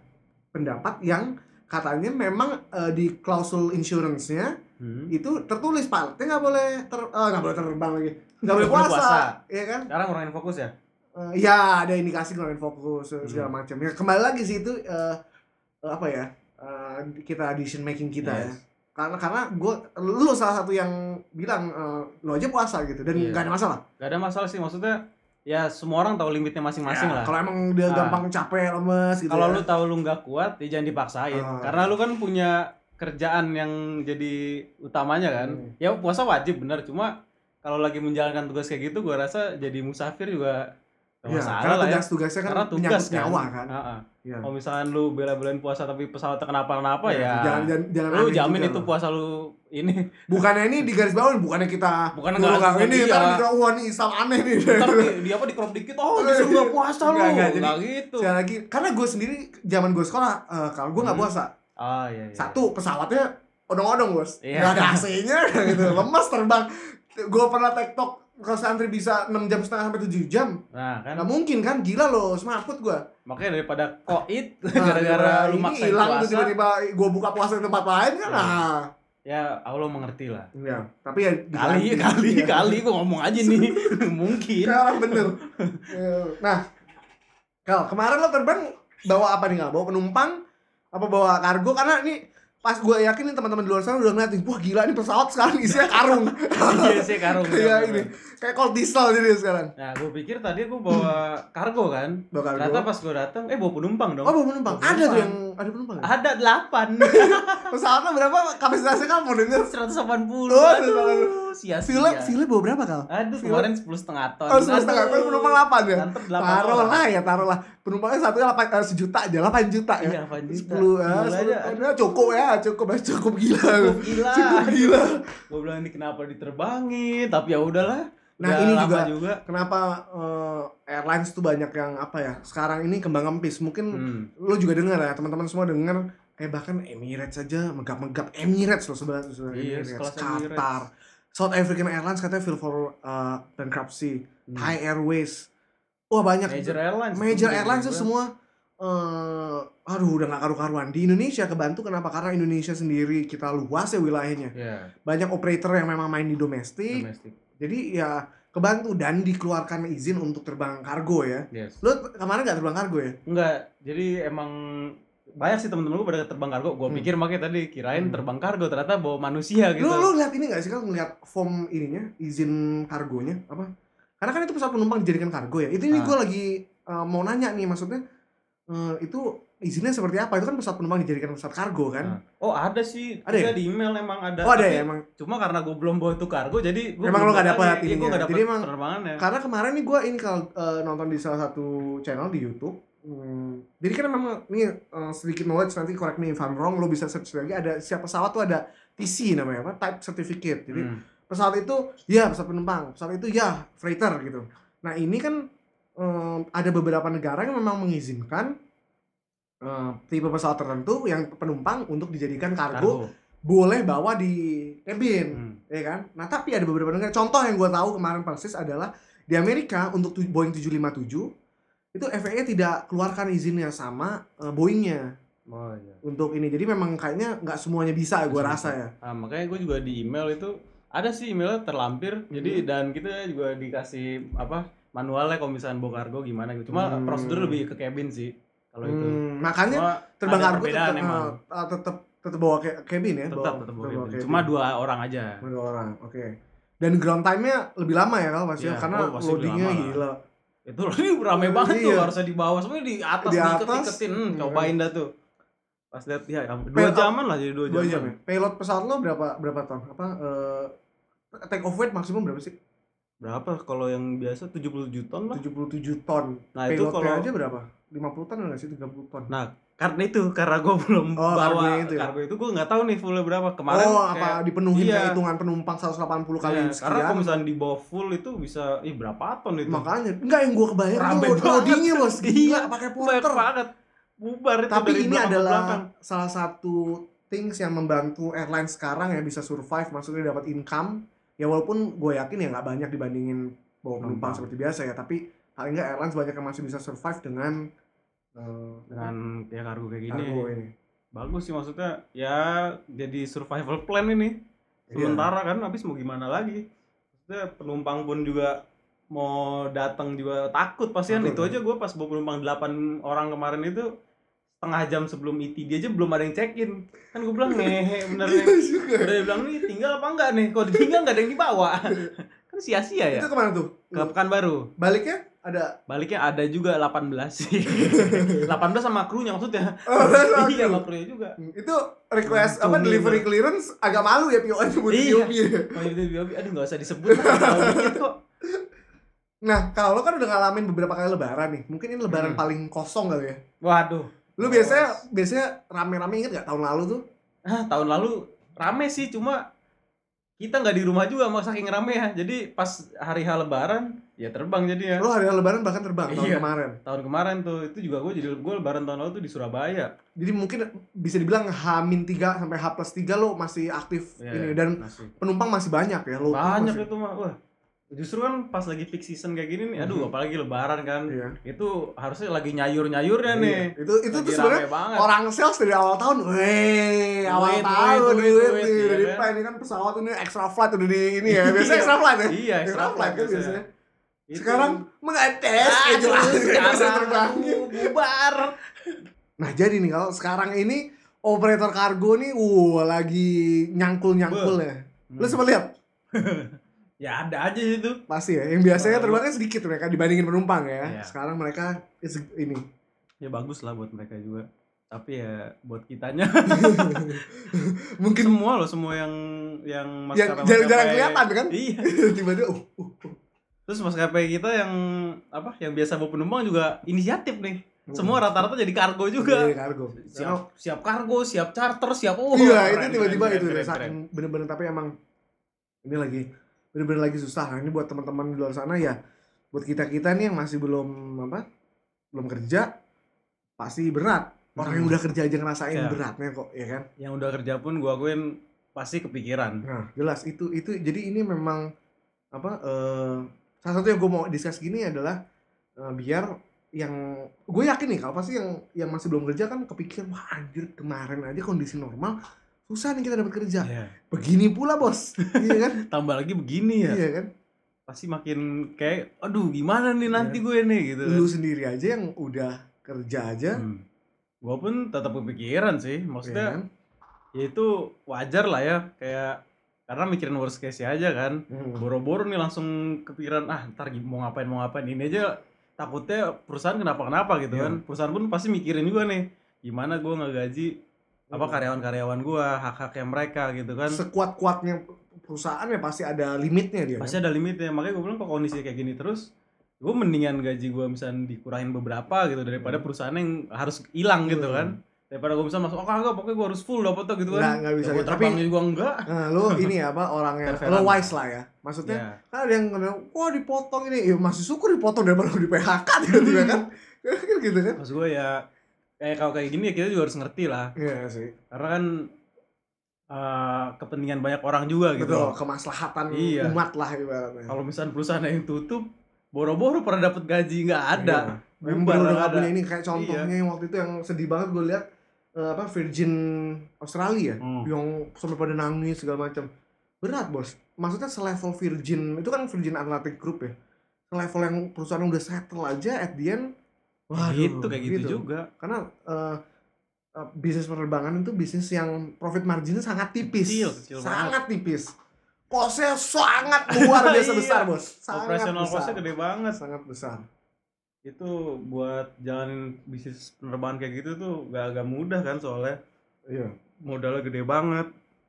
pendapat yang katanya memang eh, di klausul insurance-nya Hmm. itu tertulis pilotnya nggak boleh ter eh, nggak boleh terbang lagi nggak boleh puasa, puasa. ya kan Sekarang ngurangin fokus ya? Eh, ya ada indikasi ngelakuin fokus eh, segala Hmm. macam ya kembali lagi sih itu eh, apa ya eh, kita decision making kita ya Yes. Karena karena gue lu salah satu yang bilang eh, lu aja puasa gitu dan Iya. nggak ada masalah Gak ada masalah sih maksudnya ya semua orang tahu limitnya masing-masing Ya, lah. kalau emang dia Ah. gampang capek lemes gitu Kalau ya. lu tahu lu nggak kuat, ya jangan dipaksain. Ah. Karena lu kan punya kerjaan yang jadi utamanya kan. Hmm. Ya puasa wajib bener, cuma kalau lagi menjalankan tugas kayak gitu, gua rasa jadi musafir juga gak Iya, masalah karena lah ya. tugas-tugasnya kan Karena tugas kan. nyawa kan Ah, ah. Iya. Kalau misalkan lu bela-belain puasa tapi pesawatnya kenapa-napa Iya, ya, jangan jangan, jangan lu jamin itu loh. puasa lu ini. bukannya ini di garis bawah bukannya kita Bukan nyuruh nggak- nggak- ini iya. ntar dikira wah nih Islam aneh nih Ntar di, di apa di crop dikit, oh disuruh gak puasa lu. Nggak, nggak, jadi- Nggak gitu. Sekali lagi karena gue sendiri zaman gue sekolah eh, kalau gue nggak Hmm. puasa Ah iya iya. Satu pesawatnya odong-odong bos, Iya. nggak ada AC-nya gitu, lemas terbang. Gue pernah tektok kalau antri bisa 6 jam setengah sampai 7 jam Nah, kan nggak mungkin kan gila loh semaput gua makanya daripada koit Nah, gara-gara lu ini hilang tuh tiba-tiba gua buka puasa di tempat lain kan Iya. nah Ya, Allah mengerti lah. ya tapi ya Kali, diganti. kali, Iya. kali gua ngomong aja nih. Mungkin. Orang bener nah Kal, kemarin lo terbang bawa apa nih Kal? bawa penumpang apa bawa kargo karena ini pas gue yakin nih teman-teman di luar sana udah ngeliatin wah gila ini pesawat sekarang isinya karung Iya sih karung. kayak ini kayak cold diesel jadi sekarang Nah, gue pikir tadi gue bawa kargo kan. bawa kargo Ternyata pas gue datang, eh bawa penumpang dong. oh bawa penumpang Bawa ada tuh penumpang. yang ada penumpang ya? Ada delapan. pesawatnya berapa kapasitasnya kan mau denger 180. Oh, Aduh, sia-sia. Villa, Villa bawa berapa kal? Aduh, Villa- kemarin sepuluh setengah ton. Oh, sepuluh setengah kan penumpang delapan ya? Delapan Taruh lah ya, taruh lah. Penumpangnya satunya delapan eh, sejuta aja, delapan juta ya. Iya, 8 juta. Sepuluh ya, Gila sepuluh ton ya, cukup ya, cukup cukup gila. Cukup gila. Cukup gila. Gue bilang ini kenapa diterbangin, tapi ya udahlah. Nah, Udah ini juga, juga. kenapa eh, airlines tuh banyak yang apa ya? Sekarang ini kembang kempis. Mungkin Hmm. lo juga dengar ya, teman-teman semua dengar kayak bahkan Emirates saja megap-megap Emirates loh sebenarnya Iya, Emirates. Qatar, South African Airlines katanya feel for uh, bankruptcy, Hmm. Thai Airways, wah banyak Major Airlines. major airlines tuh semua eh aduh udah gak karu-karuan di Indonesia kebantu kenapa karena Indonesia sendiri kita luas ya wilayahnya Iya, banyak operator yang memang main di domestik domestik. jadi ya kebantu dan dikeluarkan izin untuk terbang kargo ya Yes. lu kemarin gak terbang kargo ya Enggak, jadi emang banyak sih temen-temen gue pada terbang kargo. Gue Hmm. pikir makanya tadi kirain Hmm. terbang kargo ternyata bawa manusia gitu. lu lu lihat ini gak sih kalau ngeliat form ininya izin kargonya apa karena kan itu pesawat penumpang dijadikan kargo ya itu ini Ah. gue lagi eh, mau nanya nih maksudnya eh, itu izinnya seperti apa itu kan pesawat penumpang dijadikan pesawat kargo kan Nah, Oh ada sih, Ada ya? di email emang ada. oh ada Tapi ya emang Cuma karena gue belum bawa itu kargo, jadi gue Emang lo nggak dapet ininya. gue dapet Jadi emang- penerbangannya. karena kemarin nih gue ini kalau eh, nonton di salah satu channel di YouTube hmm, jadi kan memang ini eh, sedikit knowledge nanti correct me if I'm wrong lo bisa search lagi ada siapa pesawat tuh ada TC namanya apa type certificate jadi Hmm. pesawat itu ya pesawat penumpang pesawat itu ya freighter gitu nah ini kan eh, ada beberapa negara yang memang mengizinkan eh, tipe pesawat tertentu yang penumpang untuk dijadikan kargo, Kargo. boleh bawa di cabin Hmm. ya kan? Nah tapi ada beberapa negara. Contoh yang gue tahu kemarin persis adalah di Amerika untuk tu- Boeing 757 itu FAA tidak keluarkan izinnya sama eh, Boeingnya Oh iya. untuk ini. Jadi memang kayaknya nggak semuanya bisa gue rasa ya. Nah, makanya gue juga di email itu ada sih emailnya terlampir. Jadi Hmm. dan kita juga dikasih apa manualnya kalau misalnya bawa kargo gimana gitu. Cuma Hmm. prosedur lebih ke cabin sih kalau itu. Hmm, makanya Cuma terbang kargo tetap, emang. eh, tetap tetap bawa ke- cabin ya. tetap tetap bawa cabin. cabin. Cuma dua orang aja. Cuma dua orang. Oke. Dan ground time-nya lebih lama ya kalau pasti Iya, karena oh, loadingnya gila. Itu ini rame Iya. banget tuh harusnya di bawah semuanya di atas Di atas. iketin hmm, Iya. cobain dah tuh. Pas lihat ya dua Pel- jaman lah jadi dua Dua jaman. jam ya. Payload pesawat lo berapa berapa ton? Apa eh take off weight maksimum berapa sih? Berapa kalau yang biasa 77 ton lah. 77 ton. Nah, itu Payloadnya kalau aja berapa? 50 ton enggak sih? 30 ton. Nah, karena itu karena gue belum Oh, bawa kargonya itu ya? kargo itu gue nggak tahu nih fullnya berapa kemarin oh, kayak- apa dipenuhi iya. hitungan penumpang 180 kali Iya, sekian? karena kalau misalnya di bawah full itu bisa ih berapa ton itu Makanya enggak yang gua kebayang Rame banget. loadingnya bos. Gila Iya, pakai porter. banget bubar itu Tapi dari ini adalah belakang. salah satu things yang membantu airline sekarang ya bisa survive maksudnya dapat income. Ya walaupun gue yakin ya nggak banyak dibandingin bawa penumpang seperti biasa ya, tapi paling nggak airlines banyak yang masih bisa survive dengan eh, dengan ya kargo kayak gini. Kargo ini. bagus sih maksudnya ya jadi survival plan ini. Iya. sementara kan habis mau gimana lagi? Maksudnya penumpang pun juga mau datang juga takut pasti kan. Itu aja gue pas bawa penumpang 8 orang kemarin itu setengah jam sebelum ITD aja belum ada yang check in kan gue bilang ngehe bener nih Iya juga. udah dia bilang nih tinggal apa enggak nih kalau ditinggal nggak ada yang dibawa kan sia-sia ya Itu ke mana tuh? ke Pekanbaru Baliknya ada baliknya ada juga 18 sih 18 sama krunya maksudnya Oh, sama iya kru. sama krunya juga itu request apa delivery clearance agak malu ya PO sebut Iya. POP. Oh, itu Biobi, aduh nggak usah disebut kok. Nah, kalau lo kan udah ngalamin beberapa kali lebaran nih. Mungkin ini lebaran Hmm. paling kosong kali ya. Waduh, Lu biasanya biasanya rame-rame inget gak tahun lalu tuh? ah, tahun lalu rame sih, cuma kita nggak di rumah juga, mak saking rame ya. Jadi pas hari H Lebaran, ya terbang jadi ya. Lo hari lebaran bahkan terbang tahun Iya. kemarin. Tahun kemarin tuh, itu juga gue jadi gue Lebaran tahun lalu tuh di Surabaya. Jadi mungkin bisa dibilang H-3 sampai H plus 3 lo masih aktif Iya, ini dan masih. penumpang masih banyak ya lo. Banyak masih- itu mah, wah. Justru kan pas lagi peak season kayak gini nih, aduh apalagi lebaran kan. Iya. Itu harusnya lagi nyayur-nyayurnya nih. Iya. Itu itu Lagi tuh sebenarnya orang sales dari awal tahun, weh, awal Duit, tahun duit, duit, duit, nih, duit, udah iya di kan? ini kan pesawat ini extra flight udah di ini ya, biasanya extra flight ya. Iya, extra flight kan biasanya. Itu. Sekarang mengetes bisa sekarang terbangin. bubar. Nah jadi nih kalau sekarang ini operator kargo nih, uh lagi nyangkul nyangkul ya. Lu Hmm. sempat lihat? Ya ada aja itu. Pasti ya. Yang biasanya Wah, terbangnya sedikit mereka dibandingin penumpang ya. Iya. Sekarang mereka ini. Ya bagus lah buat mereka juga. Tapi ya buat kitanya Mungkin semua loh semua yang yang yang maskapai- jarang-jarang maskapai- kelihatan kan? Iya. Tiba-tiba uh, uh, uh. Terus maskapai kita yang apa yang biasa bawa penumpang juga inisiatif nih. Hmm. Semua rata-rata jadi kargo juga. Iya, kargo. Siap siap kargo, siap charter, siap oh. iya, itu tiba-tiba itu keren. saking bener-bener tapi emang ini lagi bener-bener lagi susah. Nah, ini buat teman-teman di luar sana ya. Buat kita-kita nih yang masih belum apa? Belum kerja pasti berat. Orang yang Hmm. udah kerja aja ngerasain Iya. beratnya kok, ya kan? Yang udah kerja pun gua akuin pasti kepikiran. Nah, jelas itu itu jadi ini memang apa eh salah satu yang gue mau discuss gini adalah eh, biar yang gue yakin nih kalau pasti yang yang masih belum kerja kan kepikir wah anjir kemarin aja kondisi normal susah nih kita dapat kerja. Iya. Begini pula bos, iya kan? Tambah lagi begini ya. Iya kan? Pasti makin kayak aduh gimana nih nanti Iya. gue nih gitu. Lu sendiri aja yang udah kerja aja, Hmm. Gua pun tetap kepikiran sih. ya Maksudnya kan? ya itu wajar lah ya kayak karena mikirin worst case aja kan Hmm. boro-boro nih langsung kepikiran ah ntar mau ngapain mau ngapain ini aja takutnya perusahaan kenapa kenapa gitu Iya. kan perusahaan pun pasti mikirin juga nih gimana gua nggak gaji apa Hmm. karyawan-karyawan gua hak-haknya mereka gitu kan Sekuat-kuatnya perusahaan ya pasti ada limitnya dia. pasti ada limitnya makanya gue bilang kok kondisi kayak gini terus gue mendingan gaji gua misalnya dikurangin beberapa gitu daripada perusahaan yang harus hilang gitu Hmm. kan daripada gue bisa masuk oh kagak pokoknya gue harus full dapet tuh gitu kan nggak bisa ya, gue gitu. Tapi- juga enggak Nah, lu ini ya apa orangnya Fair-fairan. lo wise lah ya. Maksudnya ya kan ada yang ngomong wah dipotong ini ya masih syukur dipotong daripada di PHK tiba-tiba kan kan gitu kan maksud gue ya kayak kalau kayak gini ya kita juga harus ngerti lah. Iya sih. Karena kan eh, kepentingan banyak orang juga gitu betul kemaslahatan Iya. umat lah ibaratnya. Kalau misalnya perusahaan yang tutup boro-boro pernah dapat gaji nggak ada. Iya. Member udah ada. ini kayak contohnya yang waktu itu yang sedih banget gue lihat eh, apa Virgin Australia Hmm. yang sampai pada nangis segala macam. Berat bos. Maksudnya selevel Virgin itu kan Virgin Atlantic Group ya. Selevel yang perusahaan udah settle aja at the end Wah, gitu kayak gitu, juga. Karena eh, bisnis penerbangan itu bisnis yang profit marginnya sangat tipis. Kecil, kecil sangat tipis. Kosnya sangat luar biasa Iya. besar bos. Sangat operasional besar. costnya gede banget. Sangat besar. Itu buat jalanin bisnis penerbangan kayak gitu tuh gak agak mudah kan soalnya. Iya. Modalnya gede banget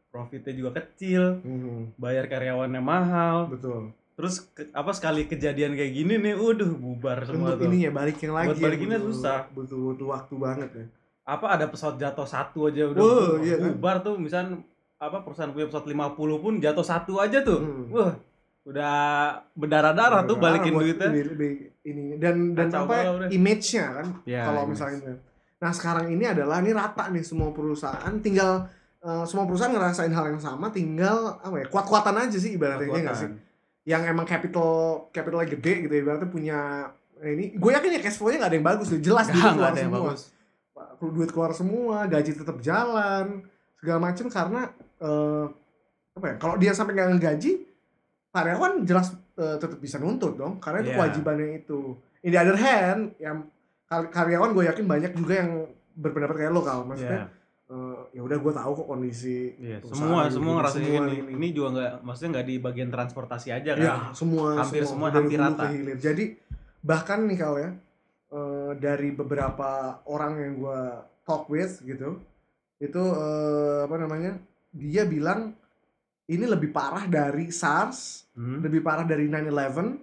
profitnya juga kecil. Mhm, bayar karyawannya mahal. Betul terus ke- apa sekali kejadian kayak gini nih udah bubar semua untuk tuh ininya balikin lagi Buat ya, balikinnya butuh- susah. butuh butuh waktu banget ya apa ada pesawat jatuh satu aja udah bu- iya kan? bubar tuh misalnya apa perusahaan punya pesawat 50 pun jatuh satu aja tuh Hmm. wah udah berdarah-darah tuh balikin duitnya lebih ini dan dan Kacau deh. image-nya kan Ya, kalau image. misalnya nah sekarang ini adalah ini rata nih semua perusahaan tinggal eh, semua perusahaan ngerasain hal yang sama tinggal apa ya kuat-kuatan aja sih ibaratnya ya nggak sih. Yang emang capital capitalnya gede gitu ibaratnya punya eh, ini gue yakin ya cash flow-nya nggak ada yang bagus tuh jelas Nggak, duit keluar ada yang semua. bagus. Duit keluar semua gaji tetap jalan segala macam karena eh, apa ya kalau dia sampai nggak ngegaji karyawan jelas eh, tetap bisa nuntut dong karena itu Iya. kewajibannya itu. In the other hand yang kar- karyawan gue yakin banyak juga yang berpendapat kayak lo kalau maksudnya eh, ya udah gue tahu kok kondisi iya. semua gini, semua ngerasain semua ini. gini. ini juga nggak maksudnya nggak di bagian transportasi aja kan ya semua Hampir semua, dari hampir rata. hilir. jadi bahkan nih kau ya eh, dari beberapa orang yang gue talk with gitu itu eh, apa namanya dia bilang ini lebih parah dari SARS Hmm. lebih parah dari 9/11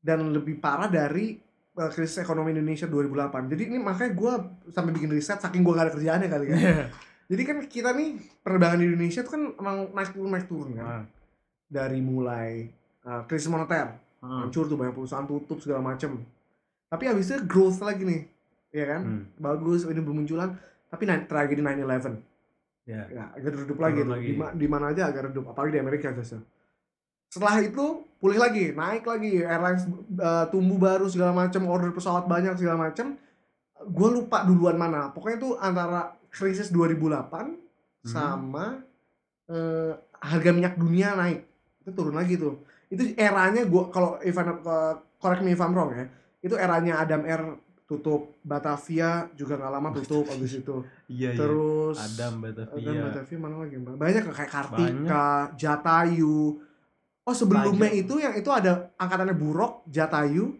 dan lebih parah dari eh, krisis ekonomi Indonesia 2008 jadi ini makanya gue sampai bikin riset saking gue gak ada kerjaannya kali ya Iya. Jadi kan kita nih penerbangan di Indonesia tuh kan emang naik turun naik turun kan Ah. dari mulai eh, krisis moneter Ah. hancur tuh banyak perusahaan tutup segala macem tapi habis itu growth lagi nih ya kan Hmm. bagus ini bermunculan tapi na- tragedi 9/11 Ya. ya agak redup lagi lagi. di, ma- di mana aja agak redup apalagi di Amerika biasa setelah itu pulih lagi naik lagi airlines eh, tumbuh baru segala macam order pesawat banyak segala macam gue lupa duluan mana pokoknya itu antara krisis 2008 sama eh, harga minyak dunia naik itu turun lagi tuh itu eranya gua kalau Ivan uh, correct me if I'm wrong ya itu eranya Adam Air tutup Batavia juga nggak lama tutup abis itu Iya, iya. terus Adam Adam Batavia. Batavia mana lagi Mbak? banyak kayak Kartika Jatayu oh sebelumnya Banyak. itu yang itu ada angkatannya Burok Jatayu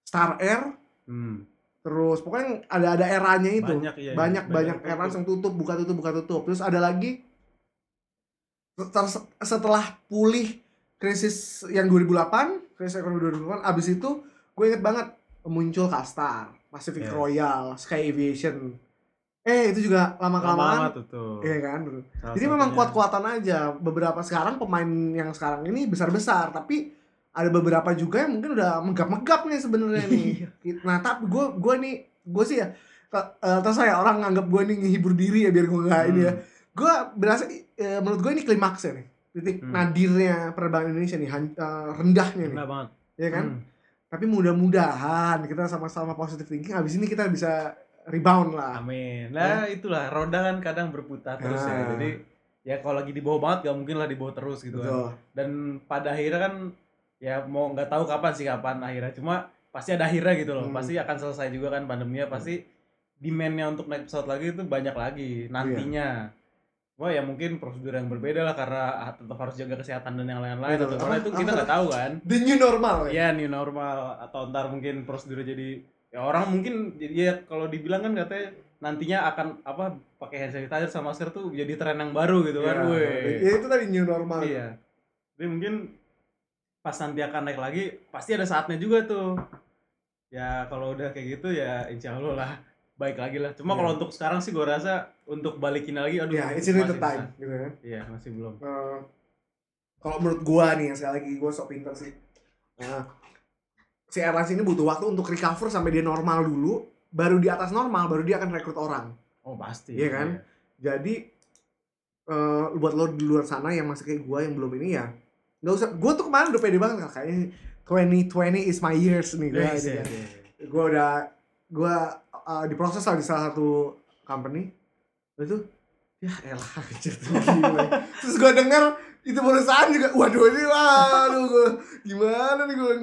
Star Air Hmm. Terus pokoknya ada ada eranya itu Banyak iya. iya. banyak banyak airlines yang tutup buka tutup buka tutup terus ada lagi setelah, pulih krisis yang 2008 krisis ekonomi 2008 abis itu gue inget banget muncul Kastar Pacific Yes. Royal Sky Aviation eh itu juga lama kelamaan iya kan Salah jadi memang satunya. kuat-kuatan aja beberapa sekarang pemain yang sekarang ini besar-besar tapi ada beberapa juga yang mungkin udah megap-megap nih sebenarnya nih Iya. nah tapi gue gue nih gue sih ya eh, terus saya orang nganggap gue nih ngehibur diri ya biar gue nggak ini ya Hmm. gue berasa eh, menurut gue ini klimaksnya nih titik Hmm. nadirnya penerbangan Indonesia nih eh, rendahnya nih banget. ya kan Hmm. tapi mudah-mudahan kita sama-sama positive thinking habis ini kita bisa rebound lah Amin. Nah, itulah roda kan kadang berputar terus ya. Jadi ya kalau lagi di bawah banget gak mungkin lah di bawah terus gitu kan. betul Dan pada akhirnya kan ya mau nggak tahu kapan sih kapan akhirnya cuma pasti ada akhirnya gitu loh. Hmm. Pasti akan selesai juga kan pandeminya pasti demand-nya untuk naik pesawat lagi itu banyak lagi nantinya. Wah ya mungkin prosedur yang berbeda lah karena tetap harus jaga kesehatan dan yang lain-lain atau karena itu kita nggak tahu kan. the new normal ya Iya new normal atau ntar mungkin prosedurnya jadi ya orang mungkin jadi ya kalau dibilang kan katanya nantinya akan apa pakai hand sanitizer sama masker tuh jadi tren yang baru gitu kan. ya, Weh. ya itu tadi new normal Iya. Jadi mungkin pas nanti akan naik lagi pasti ada saatnya juga tuh. Ya kalau udah kayak gitu ya insya Allah lah baik lagi lah. Cuma Iya. kalau untuk sekarang sih gue rasa untuk balikin lagi aduh ya it's in the masih time susah. gitu kan Iya masih belum. Eh, kalau menurut gua nih sekali lagi gua sok pinter sih nah, si airlines ini butuh waktu untuk recover sampai dia normal dulu baru di atas normal baru dia akan rekrut orang Oh pasti. Iya kan? jadi eh, buat lo di luar sana yang masih kayak gua yang belum ini ya nggak usah gua tuh kemarin udah pede banget kayaknya 2020 is my years nih ini iya, kan. gua udah gua uh, diproses lah di salah satu company itu ya elah tuh gila. terus gua denger itu perusahaan juga waduh ini waduh gua gimana nih gua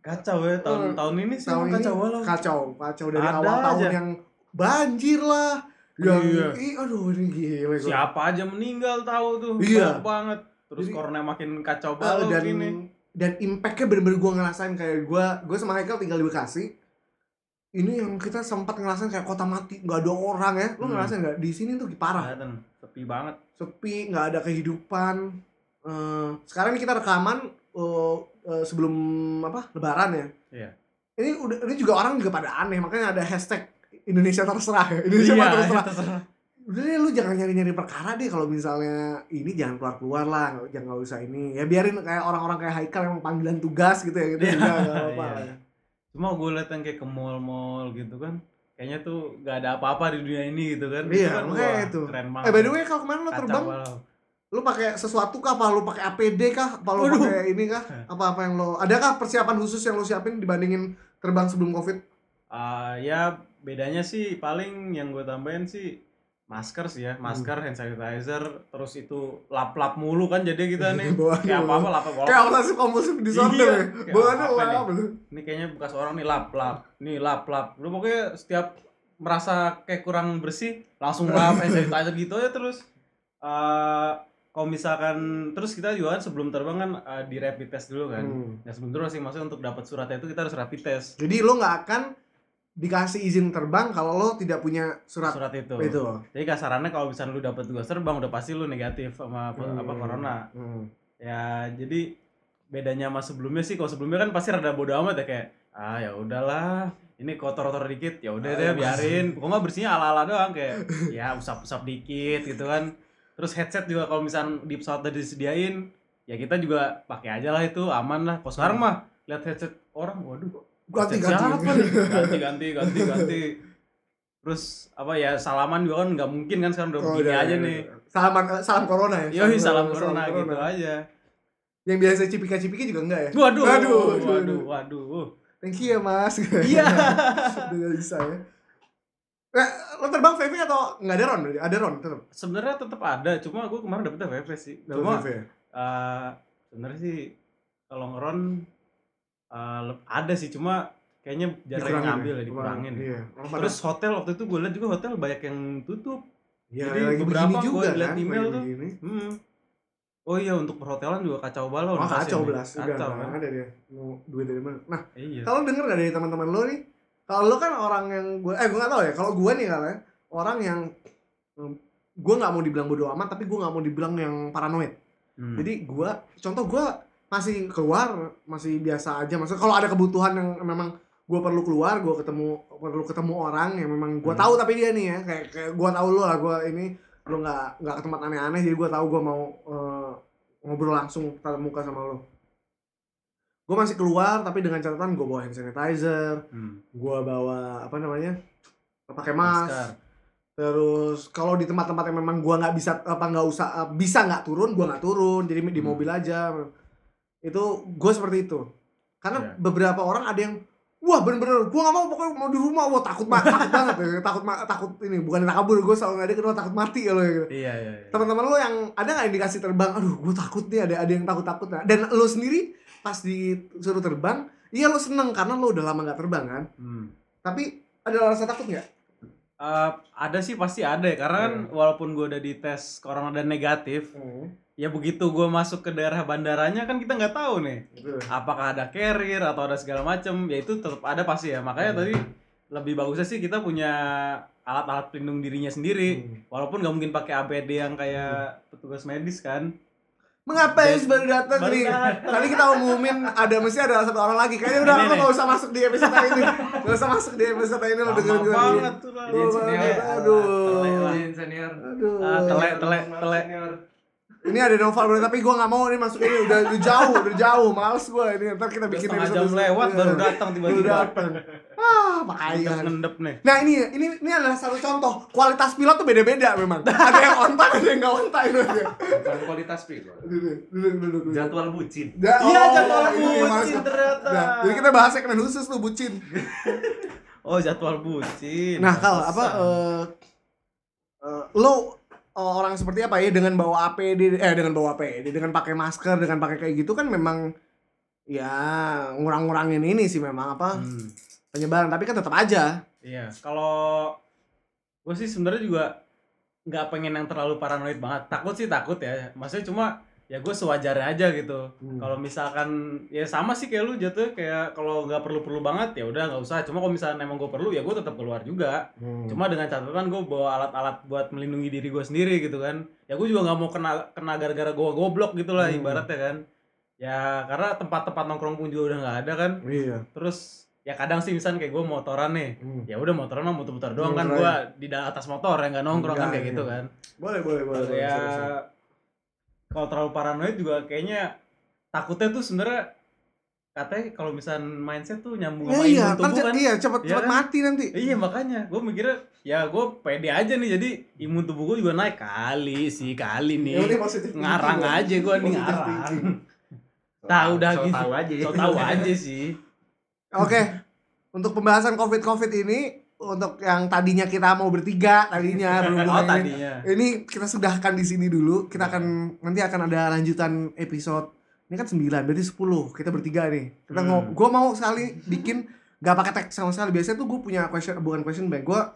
Kacau ya tahun Eh, tahun ini sih tahun emang ini kacau walau. kacau kacau dari Ada awal tahun aja. yang banjir lah yang Iya. ih aduh ini gila. Siapa aja meninggal tahu tuh. Iya. Banyak banget. Terus Jadi- corona makin kacau Eh, balau dan gini. dan impactnya bener-bener gue ngerasain kayak gue gue sama Haikal tinggal di Bekasi ini yang kita sempat ngerasain kayak kota mati nggak ada orang ya lu Hmm. ngerasain nggak di sini tuh parah Kelihatan sepi banget. sepi nggak ada kehidupan Eh, sekarang ini kita rekaman eh, eh, sebelum apa Lebaran ya Iya. ini udah ini juga orang juga pada aneh makanya ada hashtag Indonesia terserah ya Indonesia mah terserah terserah. Udah deh lu jangan nyari-nyari perkara deh kalau misalnya ini jangan keluar-keluar lah jangan nggak usah ini ya biarin kayak orang-orang kayak Haikal yang panggilan tugas gitu ya gitu enggak nggak apa-apa iya. ya. Cuma gue liat yang kayak ke mall-mall gitu kan. Kayaknya tuh gak ada apa-apa di dunia ini gitu kan. Iya, kan, makanya wah, itu. Keren banget. eh by the way kalau kemarin lu terbang balau. lu pakai sesuatu kah apa lu pakai APD kah apa lu pakai ini kah apa apa yang lo adakah persiapan khusus yang lu siapin dibandingin terbang sebelum covid Ah, ya bedanya sih paling yang gue tambahin sih masker sih ya, masker, hand sanitizer, terus itu lap-lap mulu kan jadi kita nih kayak apa-apa lu. lap kayak obsesif kompulsif disorder Iya, ya bawaannya apa apa apa lu Ini kayaknya bekas orang nih lap-lap, nih lap-lap. Lu pokoknya setiap merasa kayak kurang bersih langsung lap hand sanitizer gitu aja terus. eh kalau misalkan terus kita juga kan sebelum terbang kan eh, di rapid test dulu kan. Hmm. Ya sebelum sih maksudnya untuk dapat suratnya itu kita harus rapid test jadi lu nggak akan dikasih izin terbang kalau lo tidak punya surat, surat itu. itu Jadi kasarannya kalau misalnya lu dapat tugas terbang udah pasti lu negatif sama apa, apa Hmm. corona. Hmm. Ya jadi bedanya sama sebelumnya sih kalau sebelumnya kan pasti rada bodo amat ya kayak ah ya udahlah ini kotor-kotor dikit ya udah Ah, deh iya, biarin pokoknya bersihnya ala-ala doang kayak ya usap-usap dikit gitu kan terus headset juga kalau misalnya di pesawat udah disediain ya kita juga pakai aja lah itu aman lah kalau sekarang mah lihat headset orang waduh ganti ganti nih? ganti ganti ganti ganti terus apa ya salaman juga kan nggak mungkin kan sekarang udah Oh, begini udah, aja udah, nih udah. Salaman salam corona ya. Yoi salam corona gitu aja Yang biasa cipika-cipiki juga enggak ya? Waduh, Waduh, waduh, waduh, waduh. Thank you ya mas. Iya. Udah bisa ya. Nah, lo terbang VV atau nggak ada ron? Ada ron tetap. Sebenarnya tetap ada, cuma gue kemarin dapetnya VV sih. Dapat Cuma VV ya? eh sebenarnya sih kalau ngeron lep- ada sih, cuma kayaknya jarang Dikurangin ngambil ya, Kurang- dikurangin. Iya. Terus hotel waktu itu gue lihat juga hotel banyak yang tutup. ya, jadi lagi beberapa juga liat kan. email tuh. Hmm. Oh iya untuk perhotelan juga kacau balau. Oh pasien kacau belas, udah Kacau kan. ada dia mau duit dari mana. Nah, Iya. kalau denger nggak dari teman-teman lo nih, kalau lo kan orang yang gue, eh gue nggak tahu ya. Kalau gue nih kalau orang yang gue nggak mau dibilang bodoh amat, tapi gue nggak mau dibilang yang paranoid. Hmm. Jadi gue, contoh gue masih keluar, masih biasa aja. Maksudnya kalau ada kebutuhan yang memang gue perlu keluar, gue ketemu perlu ketemu orang yang memang gue Hmm. tahu tapi dia nih ya, kayak, kayak gue tahu lo lah, gue ini lo nggak nggak ke tempat aneh-aneh, jadi gue tahu gue mau eh, ngobrol langsung tatap muka sama lo. Gue masih keluar tapi dengan catatan gue bawa hand sanitizer, Hmm. gue bawa apa namanya pakai mask. Masker. Terus kalau di tempat-tempat yang memang gua nggak bisa apa nggak usah eh, bisa nggak turun, gua nggak turun, jadi di Hmm. mobil aja. Itu gue seperti itu. Karena Iya. beberapa orang ada yang wah bener-bener gua nggak mau pokoknya mau di rumah, wah takut ma- takut banget ya. takut ma- takut ini bukan takabur, gue selalu ada kedua takut mati kalau gitu. Iya iya. iya. Teman-teman lo yang ada nggak indikasi terbang? Aduh, gue takut nih ada ada yang takut-takut. Nah, dan lo sendiri pas disuruh terbang, iya lo seneng karena lo udah lama nggak terbang kan. Hmm. Tapi ada rasa takut nggak? Eh, ada sih pasti ada ya karena kan Iya. walaupun gue udah dites corona dan negatif ya begitu gue masuk ke daerah bandaranya kan kita nggak tahu nih Gitu. apakah ada carrier atau ada segala macem ya itu tetap ada pasti ya makanya Hmm. tadi lebih bagusnya sih kita punya alat-alat pelindung dirinya sendiri Hmm. walaupun nggak mungkin pakai APD yang kayak petugas medis kan Mengapa yang baru datang nih? Tadi kita umumin ada mesti ada satu orang lagi. Kayaknya udah aku nggak usah masuk di episode ini. Nggak usah masuk di episode ini lo dengerin gue banget tuh lah. Aduh. Izin senior. Aduh. Ah, telek telek telek Ini ada Noval bro, tapi gue nggak mau nih masuk ini udah, udah jauh, udah jauh, males gue ini. Ntar kita Udah bikin episode jam lewat Iya. baru datang Baru tiba-tiba datang. Ah, makanya. ngendep nih Nah ini ini ini adalah satu contoh kualitas pilot tuh beda-beda memang. ada yang on time, ada yang nggak on time. Bukan kualitas pilot. Jadwal bucin. Da- iya oh, jadwal ini males bucin ternyata Nah, jadi kita bahas segmen khusus tuh bucin. oh jadwal bucin Nah, kalau apa eh eh, lo orang seperti apa ya dengan bawa APD eh dengan bawa APD dengan pakai masker dengan pakai kayak gitu kan memang ya ngurang-ngurangin ini sih memang apa Hmm. penyebaran tapi kan tetap aja Iya, kalau gue sih sebenarnya juga nggak pengen yang terlalu paranoid banget. Takut sih takut ya. Maksudnya cuma ya gue sewajarnya aja gitu. Hmm. Kalau misalkan ya sama sih kayak lu jatuh kayak kalau nggak perlu-perlu banget ya udah nggak usah. Cuma kalau misalkan emang gue perlu ya gue tetap keluar juga. Hmm. Cuma dengan catatan gue bawa alat-alat buat melindungi diri gue sendiri gitu kan. Ya gue juga nggak mau kena kena gara-gara gue goblok gitu lah Hmm. ibaratnya kan. Ya karena tempat-tempat nongkrong pun juga udah nggak ada kan. iya Terus ya kadang sih misalnya kayak gue motoran nih Hmm. ya udah motoran mah muter-muter doang kan Muter gua aja. di atas motor ya nggak nongkrong kan Enggak, kayak gitu iya. kan boleh boleh boleh, boleh. ya Siap, siap. Kalau terlalu paranoid juga kayaknya takutnya tuh sebenarnya katanya kalau misalnya mindset tuh nyambung Ya, sama iya imun kan tubuh kan. iya cepet Iya cepet kan? mati nanti. Iya makanya gue mikirnya ya gue pede aja nih jadi imun tubuh gue juga naik kali sih kali nih. Positif ngarang aja gue nih ngarang. tahu dah So gitu. tahu aja. so tahu aja sih. Oke, untuk pembahasan COVID-COVID ini, untuk yang tadinya kita mau bertiga, tadinya oh ini, tadinya ini kita sudahkan di sini dulu. Kita akan nanti akan ada lanjutan episode. Ini kan 9, berarti 10. Kita bertiga nih. Kita Hmm. gua mau sekali bikin gak pakai teks sama sekali. Biasanya tuh gue punya question bukan question bank. Gua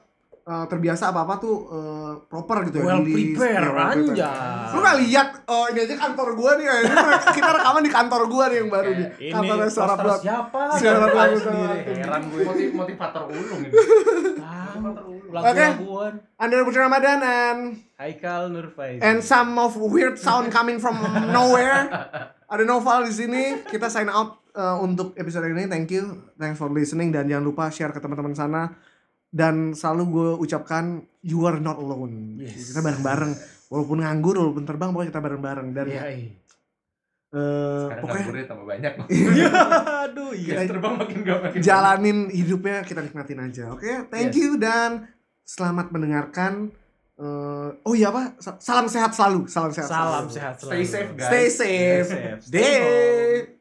eh, terbiasa apa-apa tuh eh, proper gitu ya. well di list. prepare Ya, well prepared. anjay Lu gak lihat oh ini aja kantor gua nih. Ini kita rekaman di kantor gua nih yang baru nih. ini Kantornya suara siapa Suara sendiri heran gue Motiv motivator ulung ini. Oke. lagu-laguan Anda Putri Ramadan and Haikal Nurfaiz and some of weird sound coming from nowhere. Ada Noval di sini. Kita sign out uh, untuk episode ini. Thank you. Thanks for listening dan jangan lupa share ke teman-teman sana. Dan selalu gue ucapkan you are not alone. Yes. Kita bareng-bareng. Walaupun nganggur, walaupun terbang, pokoknya kita bareng-bareng. Dan iya iya uh, Sekarang pokoknya tambah banyak. aduh iya Kita- Terbang makin gak makin. jalanin hidupnya kita nikmatin aja. Oke, thank Yes. you dan selamat mendengarkan Eh, oh iya apa? Sa- Salam sehat selalu. Salam sehat. Salam selalu. sehat selalu. Stay safe, guys. Stay safe. Stay safe. Stay home.